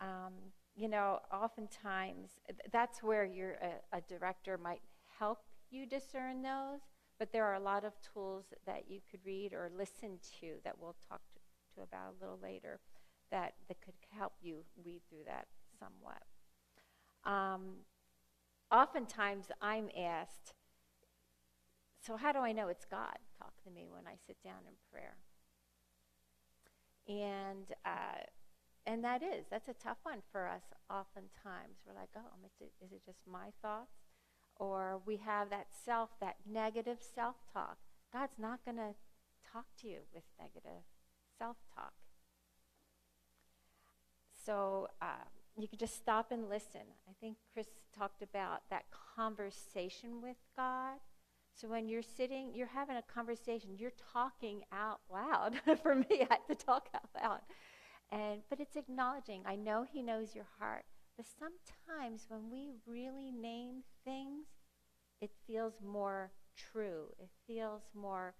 Um, you know, oftentimes that's where a, a director might help you discern those, but there are a lot of tools that you could read or listen to that we'll talk to, to about a little later that, that could help you weed through that somewhat. Um, oftentimes I'm asked, so how do I know it's God? Talk to me when I sit down in prayer. And uh, and that is that's a tough one for us. Oftentimes we're like, oh, is it, just my thoughts, or we have that self, that negative self-talk. God's not going to talk to you with negative self-talk. So. Uh, you can just stop and listen. I think Chris talked about that conversation with God. So when you're sitting, you're having a conversation, you're talking out loud. *laughs* For me, I have to talk out loud. And but it's acknowledging, I know he knows your heart. But sometimes when we really name things, it feels more true. It feels more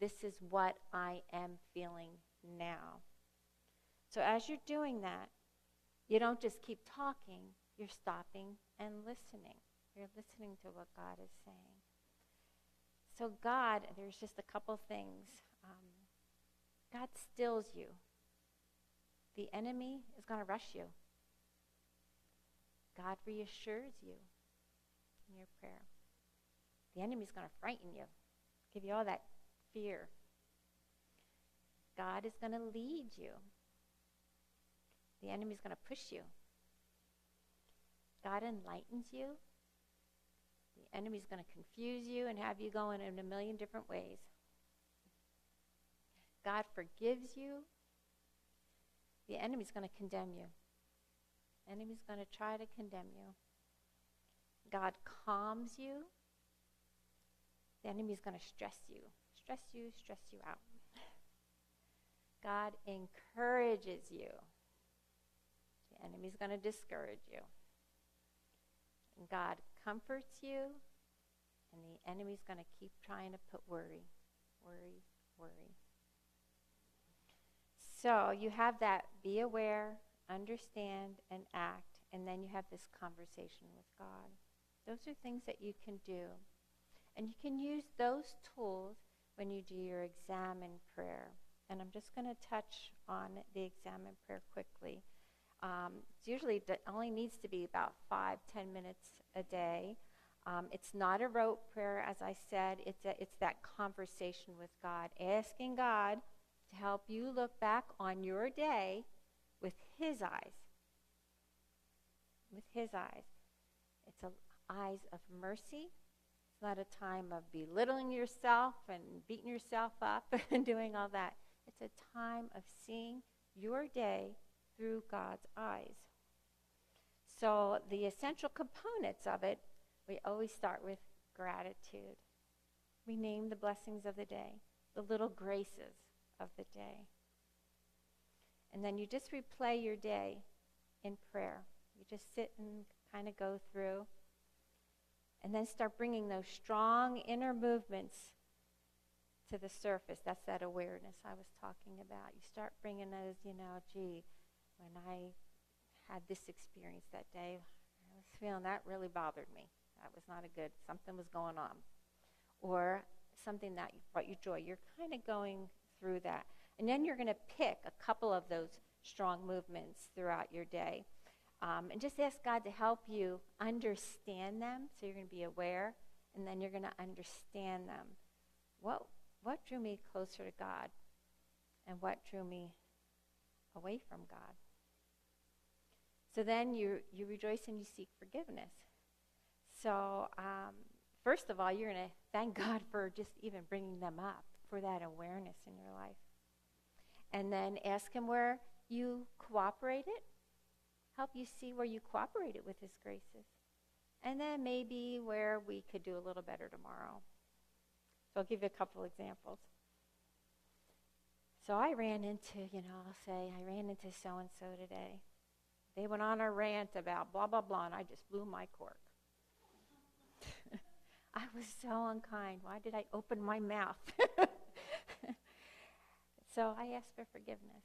this is what I am feeling now. So as you're doing that, you don't just keep talking, you're stopping and listening. You're listening to what God is saying. so, God, there's just a couple things. Um, God stills you. The enemy is going to rush you. God reassures you in your prayer. The enemy's going to frighten you, give you all that fear. God is going to lead you. The enemy's going to push you. God enlightens you. The enemy's going to confuse you and have you going in a million different ways. God forgives you. The enemy's going to condemn you. The enemy's going to try to condemn you. God calms you. The enemy's going to stress you. Stress you, stress you out. God encourages you. Enemy's going to discourage you. And God comforts you, and the enemy's going to keep trying to put worry, worry, worry. So you have that be aware, understand, and act, and then you have this conversation with God. Those are things that you can do. And you can use those tools when you do your Examen prayer. And I'm just going to touch on the Examen prayer quickly. Um, it's usually it only needs to be about five, ten minutes a day. Um, it's not a rote prayer, as I said. It's a, it's that conversation with God, asking God to help you look back on your day with His eyes. With His eyes, it's a, eyes of mercy. It's not a time of belittling yourself and beating yourself up *laughs* and doing all that. It's a time of seeing your day through God's eyes. So, the essential components of it, we always start with gratitude. We name the blessings of the day, the little graces of the day. And then you just replay your day in prayer. You just sit and kind of go through. And then start bringing those strong inner movements to the surface. That's that awareness I was talking about. You start bringing those, you know, gee, when I had this experience that day, I was feeling that really bothered me. That was not a good, something was going on. Or something that brought you joy. You're kind of going through that. And then you're going to pick a couple of those strong movements throughout your day. Um, and just ask God to help you understand them. So you're going to be aware, and then you're going to understand them. What, what drew me closer to God? And what drew me away from God? So then you, you rejoice and you seek forgiveness. So, um, first of all, you're going to thank *laughs* God for just even bringing them up, for that awareness in your life. And then ask Him where you cooperated, help you see where you cooperated with His graces. And then maybe where we could do a little better tomorrow. So I'll give you a couple examples. So I ran into, you know, I'll say, I ran into so and so today. They went on a rant about blah, blah, blah, and I just blew my cork. *laughs* I was so unkind. Why did I open my mouth? *laughs* so I asked for forgiveness.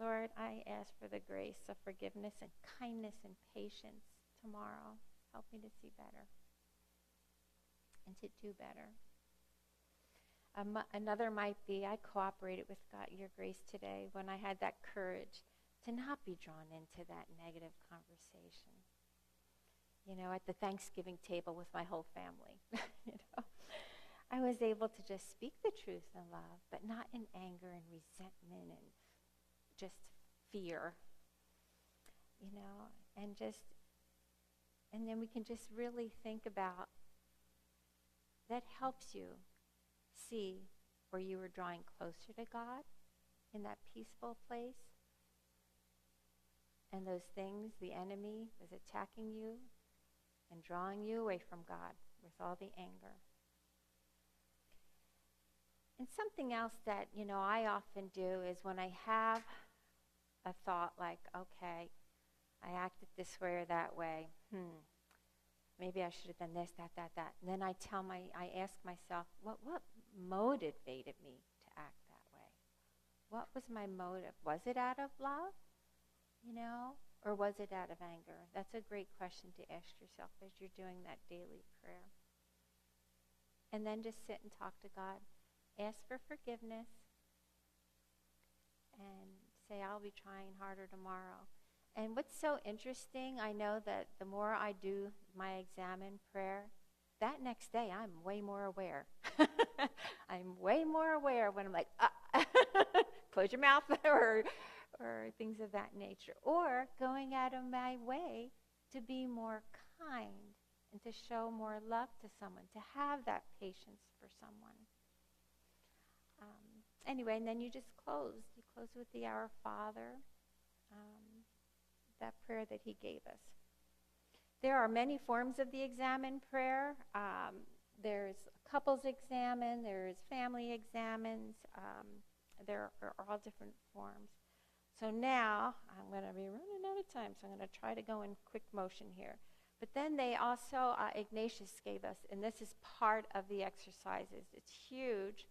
Lord, I ask for the grace of forgiveness and kindness and patience tomorrow. Help me to see better and to do better. Um, another might be I cooperated with God, your grace today when I had that courage to not be drawn into that negative conversation. You know, at the Thanksgiving table with my whole family, *laughs* you know, I was able to just speak the truth in love, but not in anger and resentment and just fear, you know, and just, and then we can just really think about that helps you see where you were drawing closer to God in that peaceful place and those things, the enemy was attacking you and drawing you away from God with all the anger. And something else that, you know, I often do is when I have a thought like, okay, I acted this way or that way, hmm, maybe I should have done this, that, that, that. And then I tell my, I ask myself, what, what motivated me to act that way? What was my motive? Was it out of love? you know? Or was it out of anger? That's a great question to ask yourself as you're doing that daily prayer. and then just sit and talk to God. Ask for forgiveness and say, I'll be trying harder tomorrow. And what's so interesting, I know that the more I do my Examen prayer, that next day I'm way more aware. *laughs* I'm way more aware when I'm like, ah, *laughs* close your mouth *laughs* or, or things of that nature. Or going out of my way to be more kind and to show more love to someone, to have that patience for someone. Um, anyway, and then you just close. You close with the Our Father. Um, that prayer that he gave us. There are many forms of the Examen prayer. Um, there's couples Examen, there's family Examens, um, there are all different forms. So now I'm going to be running out of time, so I'm going to try to go in quick motion here. But then they also, uh, Ignatius gave us, and this is part of the exercises. It's huge.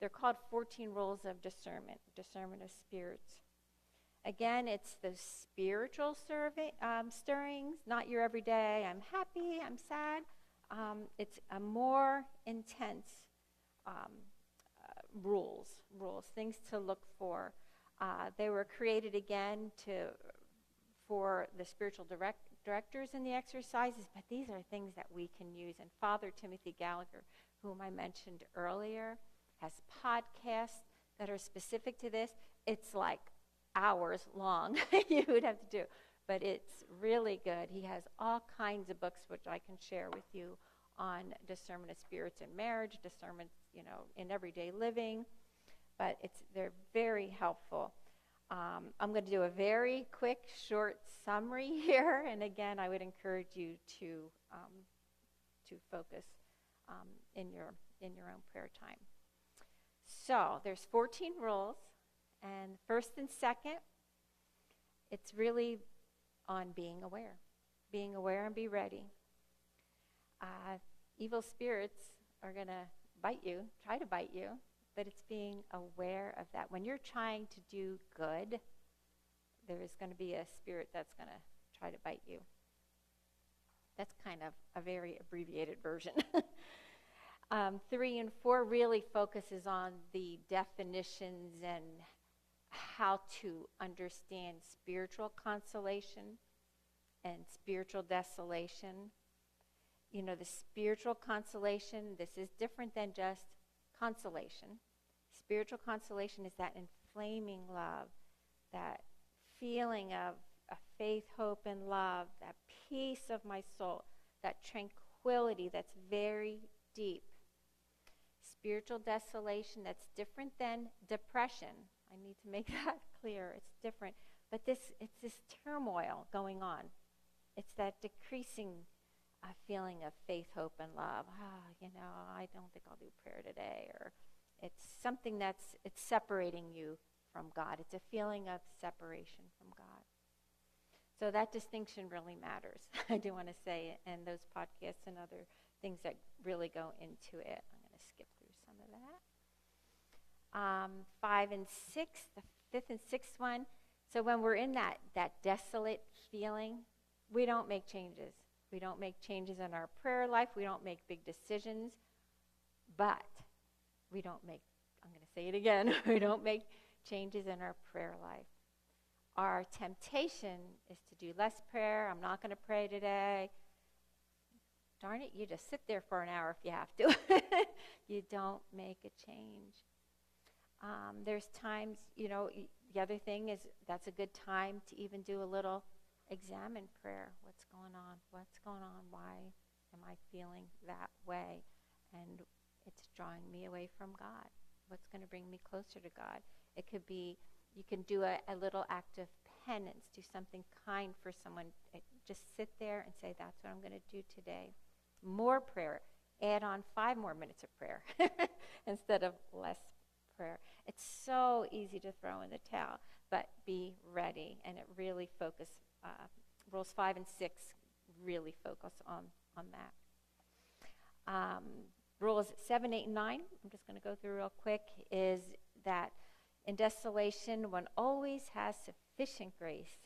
They're called 14 rules of discernment, discernment of spirits. Again, it's the spiritual survey, um, stirrings, not your everyday, I'm happy, I'm sad. Um, it's a more intense um, uh, rules, rules, things to look for. Uh, they were created again to for the spiritual direct, directors in the exercises, but these are things that we can use. And Father Timothy Gallagher, whom I mentioned earlier, has podcasts that are specific to this. It's like hours long *laughs* you would have to do. But it's really good. He has all kinds of books which I can share with you on discernment of spirits in marriage, discernment, you know, in everyday living. But it's they're very helpful. Um, I'm going to do a very quick, short summary *laughs* here, and again, I would encourage you to um, to focus um, in your in your own prayer time. So there's 14 rules. And first and second, it's really on being aware. Being aware and be ready. Uh, evil spirits are going to bite you, try to bite you, but it's being aware of that. When you're trying to do good, there is going to be a spirit that's going to try to bite you. That's kind of a very abbreviated version. *laughs* um, three and four really focuses on the definitions and how to understand spiritual consolation and spiritual desolation. You know, the spiritual consolation, this is different than just consolation. Spiritual consolation is that inflaming love, that feeling of a faith, hope, and love, that peace of my soul, that tranquility that's very deep. Spiritual desolation that's different than depression I need to make *laughs* that clear. It's different. But this, it's this turmoil going on. It's that decreasing uh, feeling of faith, hope, and love. Ah, you know, I don't think I'll do prayer today. Or it's something that's, it's separating you from God. It's a feeling of separation from God. So that distinction really matters. *laughs* I do want to say and those podcasts and other things that really go into it. I'm going to skip through um, five and six, the fifth and sixth one. So when we're in that, that desolate feeling, we don't make changes. We don't make changes in our prayer life. We don't make big decisions. But we don't make, I'm going to say it again, *laughs* we don't make changes in our prayer life. Our temptation is to do less prayer. I'm not going to pray today. Darn it, you just sit there for an hour if you have to. *laughs* you don't make a change. Um, there's times, you know, the other thing is that's a good time to even do a little Examen prayer. What's going on? What's going on? Why am I feeling that way? And it's drawing me away from God. What's going to bring me closer to God? It could be you can do a, a little act of penance, do something kind for someone. Just sit there and say, That's what I'm going to do today. More prayer. Add on five more minutes of prayer *laughs* instead of less prayer. It's so easy to throw in the towel, but be ready. And it really focus, uh, rules five and six really focus on, on that. Um, rules seven, eight, and nine, I'm just going to go through real quick, is that in desolation, one always has sufficient grace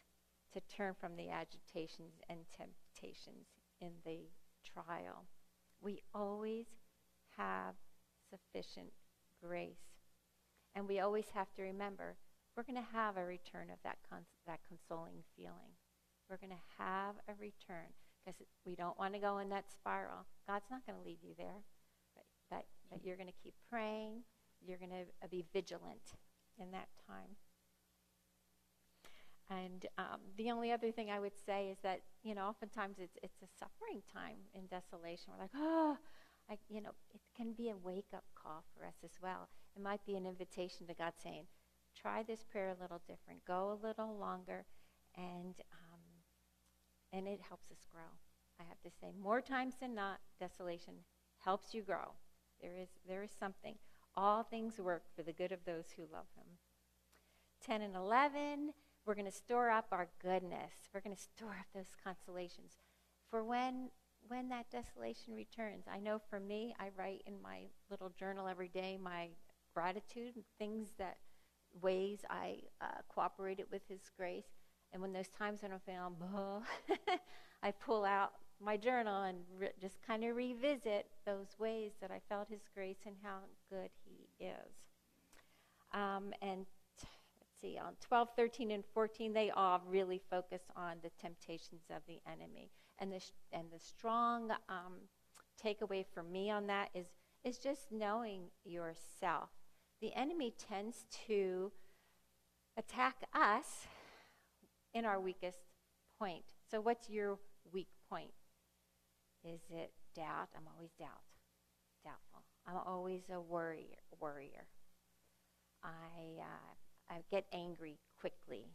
to turn from the agitations and temptations in the trial. We always have sufficient grace. And we always have to remember we're going to have a return of that, cons- that consoling feeling. We're going to have a return because we don't want to go in that spiral. God's not going to leave you there, but, but, but you're going to keep praying. You're going to be vigilant in that time. And um, the only other thing I would say is that, you know, oftentimes it's, it's a suffering time in desolation. We're like, oh, I, you know, it can be a wake up call for us as well. It might be an invitation to God saying, try this prayer a little different, go a little longer, and, um, and it helps us grow. I have to say, more times than not, desolation helps you grow. There is, there is something. All things work for the good of those who love Him. 10 and 11, we're going to store up our goodness. We're going to store up those consolations for when when that desolation returns. I know for me, I write in my little journal every day my gratitude, things that ways I uh, cooperated with His grace. And when those times when I'm feeling, *laughs* I pull out my journal and re- just kind of revisit those ways that I felt His grace and how good He is. Um, and t- let's see, on 12, 13, and 14, they all really focus on the temptations of the enemy. And the, sh- and the strong um, takeaway for me on that is, is just knowing yourself. The enemy tends to attack us in our weakest point. So, what's your weak point? Is it doubt? I'm always doubt, doubtful. I'm always a worrier. Worrier. I uh, I get angry quickly.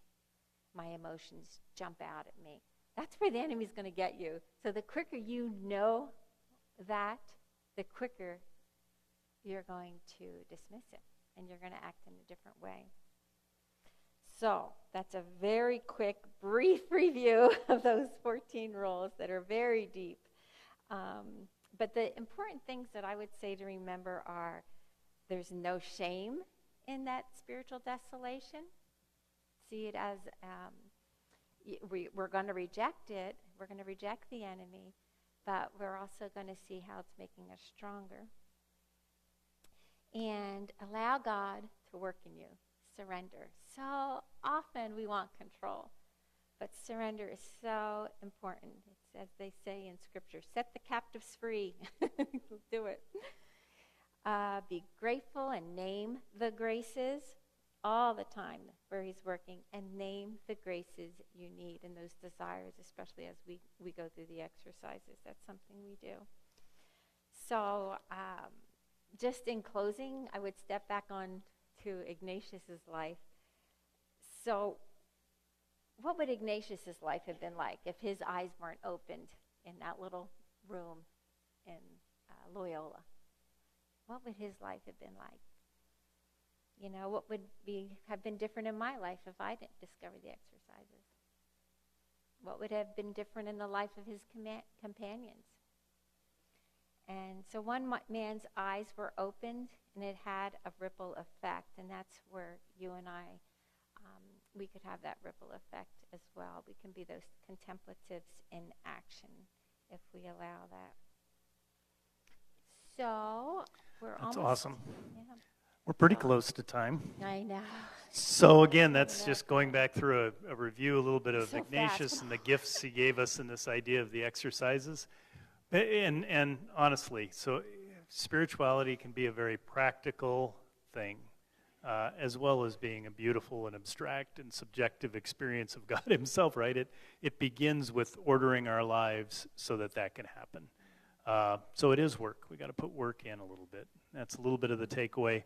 My emotions jump out at me. That's where the enemy's going to get you. So the quicker you know that, the quicker you're going to dismiss it and you're going to act in a different way. So that's a very quick, brief *laughs* review of those 14 rules that are very deep. Um, but the important things that I would say to remember are there's no shame in that spiritual desolation. See it as um, we, we're going to reject it, we're going to reject the enemy, but we're also going to see how it's making us stronger. And allow God to work in you. Surrender. So often we want control, but surrender is so important. It's as they say in Scripture set the captives free. *laughs* Do it. Uh, be grateful and name the graces all the time where He's working and name the graces you need and those desires, especially as we, we go through the exercises. That's something we do. So, um, just in closing, I would step back on to Ignatius's life. So, what would Ignatius's life have been like if his eyes weren't opened in that little room in uh, Loyola? what would his life have been like? You know, what would be have been different in my life if I didn't discover the exercises? What would have been different in the life of his com- companions? And so one man's eyes were opened, and it had a ripple effect, and that's where you and I, um, we could have that ripple effect as well. We can be those contemplatives in action if we allow that. So we're That's awesome. Yeah, We're pretty close to time. I know. So again, that's just going back through a, a review, a little bit of So Ignatius fast. and the gifts he gave us and this idea of the exercises. And, and honestly, so spirituality can be a very practical thing, uh, as well as being a beautiful and abstract and subjective experience of *laughs* God Himself, right? It, it begins with ordering our lives so that that can happen. Uh, so it is work. We got to put work in a little bit. That's a little bit of the takeaway.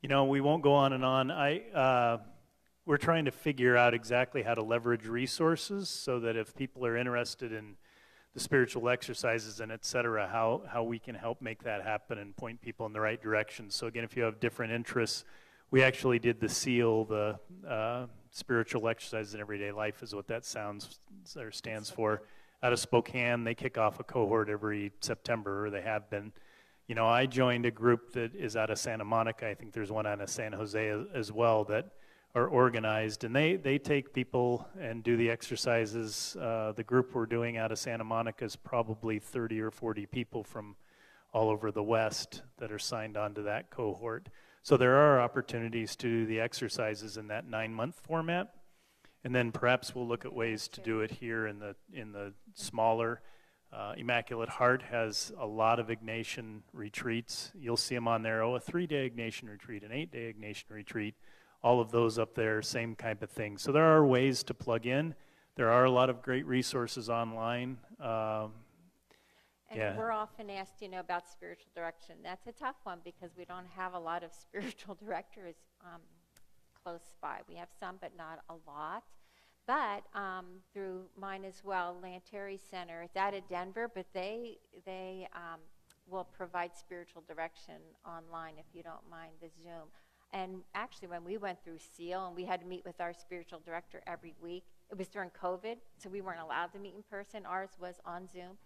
You know, we won't go on and on. I uh, we're trying to figure out exactly how to leverage resources so that if people are interested in the spiritual exercises and et cetera, how, how we can help make that happen and point people in the right direction. So, again, if you have different interests, we actually did the SEEL, the uh, spiritual exercises in everyday life, is what that sounds or stands for. Out of Spokane, they kick off a cohort every September, or they have been. You know, I joined a group that is out of Santa Monica. I think there's one out of San Jose as, as well that are organized, and they, they take people and do the exercises. Uh, the group we're doing out of Santa Monica is probably 30 or 40 people from all over the West that are signed on to that cohort. So there are opportunities to do the exercises in that nine month format. And then perhaps we'll look at ways to do it here in the, in the smaller. Uh, Immaculate Heart has a lot of Ignatian retreats. You'll see them on there. Oh, a three day Ignatian retreat, an eight day Ignatian retreat, all of those up there, same kind of thing. So there are ways to plug in. There are a lot of great resources online. Um, And Yeah. we're often asked, you know, about spiritual direction. That's a tough one because we don't have a lot of *laughs* spiritual directors um, close by. We have some, but not a lot. But um, through mine as well, Lanteri Center, it's out of Denver, but they they um, will provide spiritual direction online if you don't mind the Zoom. And actually, when we went through SEEL and we had to meet with our spiritual director every week, it was during COVID, so we weren't allowed to meet in person. Ours was on Zoom.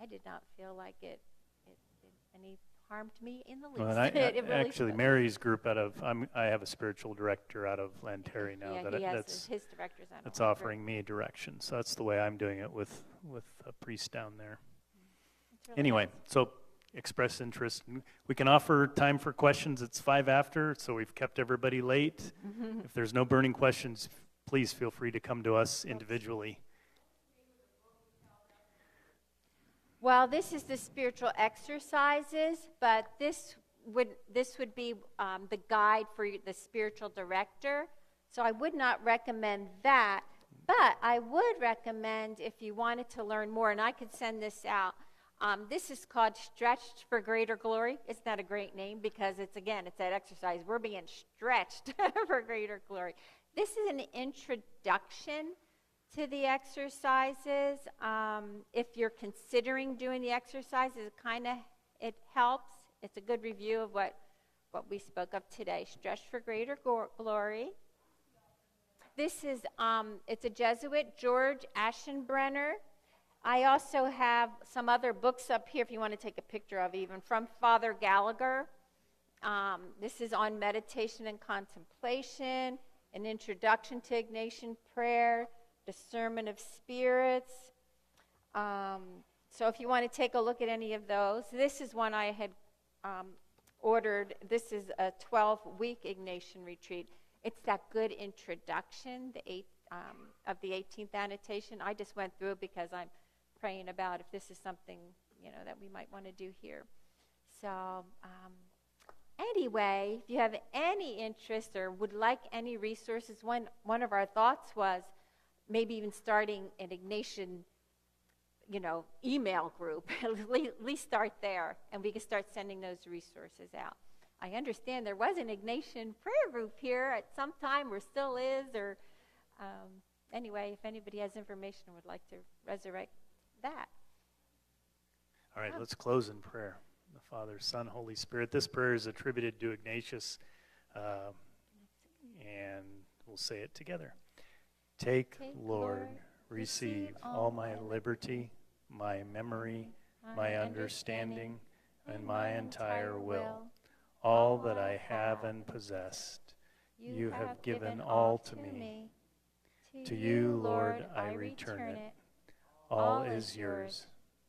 I did not feel like it, it did any harm to me in the least. Well, I, It- *laughs* it really actually. Mary's group out of I'm, I have a spiritual director out of Lanteri now yeah, that he has that's his, directors on that's offering me direction. So that's the way I'm doing it with with a priest down there. Mm-hmm. Really Anyway, nice. so express interest. We can offer time for questions. It's five after, so we've kept everybody late. if there's no burning questions, please feel free to come to us individually. Well, this is the spiritual exercises, but this would this would be um, the guide for the spiritual director. So I would not recommend that, but I would recommend if you wanted to learn more, and I could send this out. Um, this is called Stretched for Greater Glory. It's not a great name because it's again it's that exercise. We're being stretched *laughs* for greater glory. This is an introduction to the exercises. Um, if you're considering doing the exercises, it kind of it helps. It's a good review of what what we spoke of today. Stretched for greater glory. This is um, it's a Jesuit George Aschenbrenner. I also have some other books up here if you want to take a picture of even from Father Gallagher. Um, this is on meditation and contemplation, an introduction to Ignatian prayer, discernment of spirits. Um, so if you want to take a look at any of those, this is one I had um, ordered. This is a 12 week Ignatian retreat. It's that good introduction, the eight, um, of the 18th annotation. I just went through because I'm praying about if this is something you know that we might want to do here. So um, anyway, if you have any interest or would like any resources, one one of our thoughts was maybe even starting an Ignatian, you know, email group. *laughs* at least start there, and we can start sending those resources out. I understand there was an Ignatian prayer group here at some time, or still is, or um, anyway, if anybody has information would like to resurrect that. All right, let's close in prayer. The Father, Son, Holy Spirit. This prayer is attributed to Ignatius, uh, and we'll say it together. Take, Take, Lord, Lord, receive all my liberty, my memory, my understanding, and my entire will, all that I have and possessed. you have given all to me. To you, Lord, I return it. All is yours.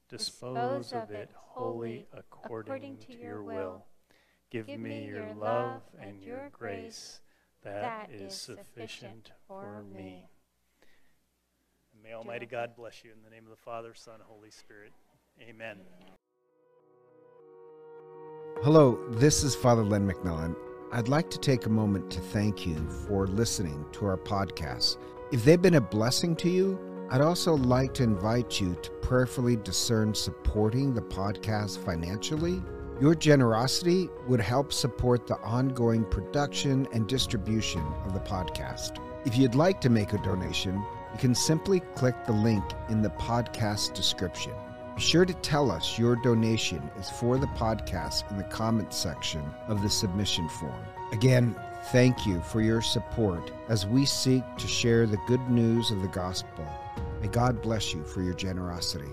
Dispose of it wholly according to your will. Give me your love and your grace. That is sufficient for me. And may Almighty God bless you in the name of the Father, Son, Holy Spirit. Amen. Hello, this is Father Len McMillan. I'd like to take a moment to thank you for listening to our podcast. If they've been a blessing to you, I'd also like to invite you to prayerfully discern supporting the podcast financially. Your generosity would help support the ongoing production and distribution of the podcast. If you'd like to make a donation, you can simply click the link in the podcast description. Be sure to tell us your donation is for the podcast in the comments section of the submission form. Again, thank you for your support as we seek to share the good news of the gospel. May God bless you for your generosity.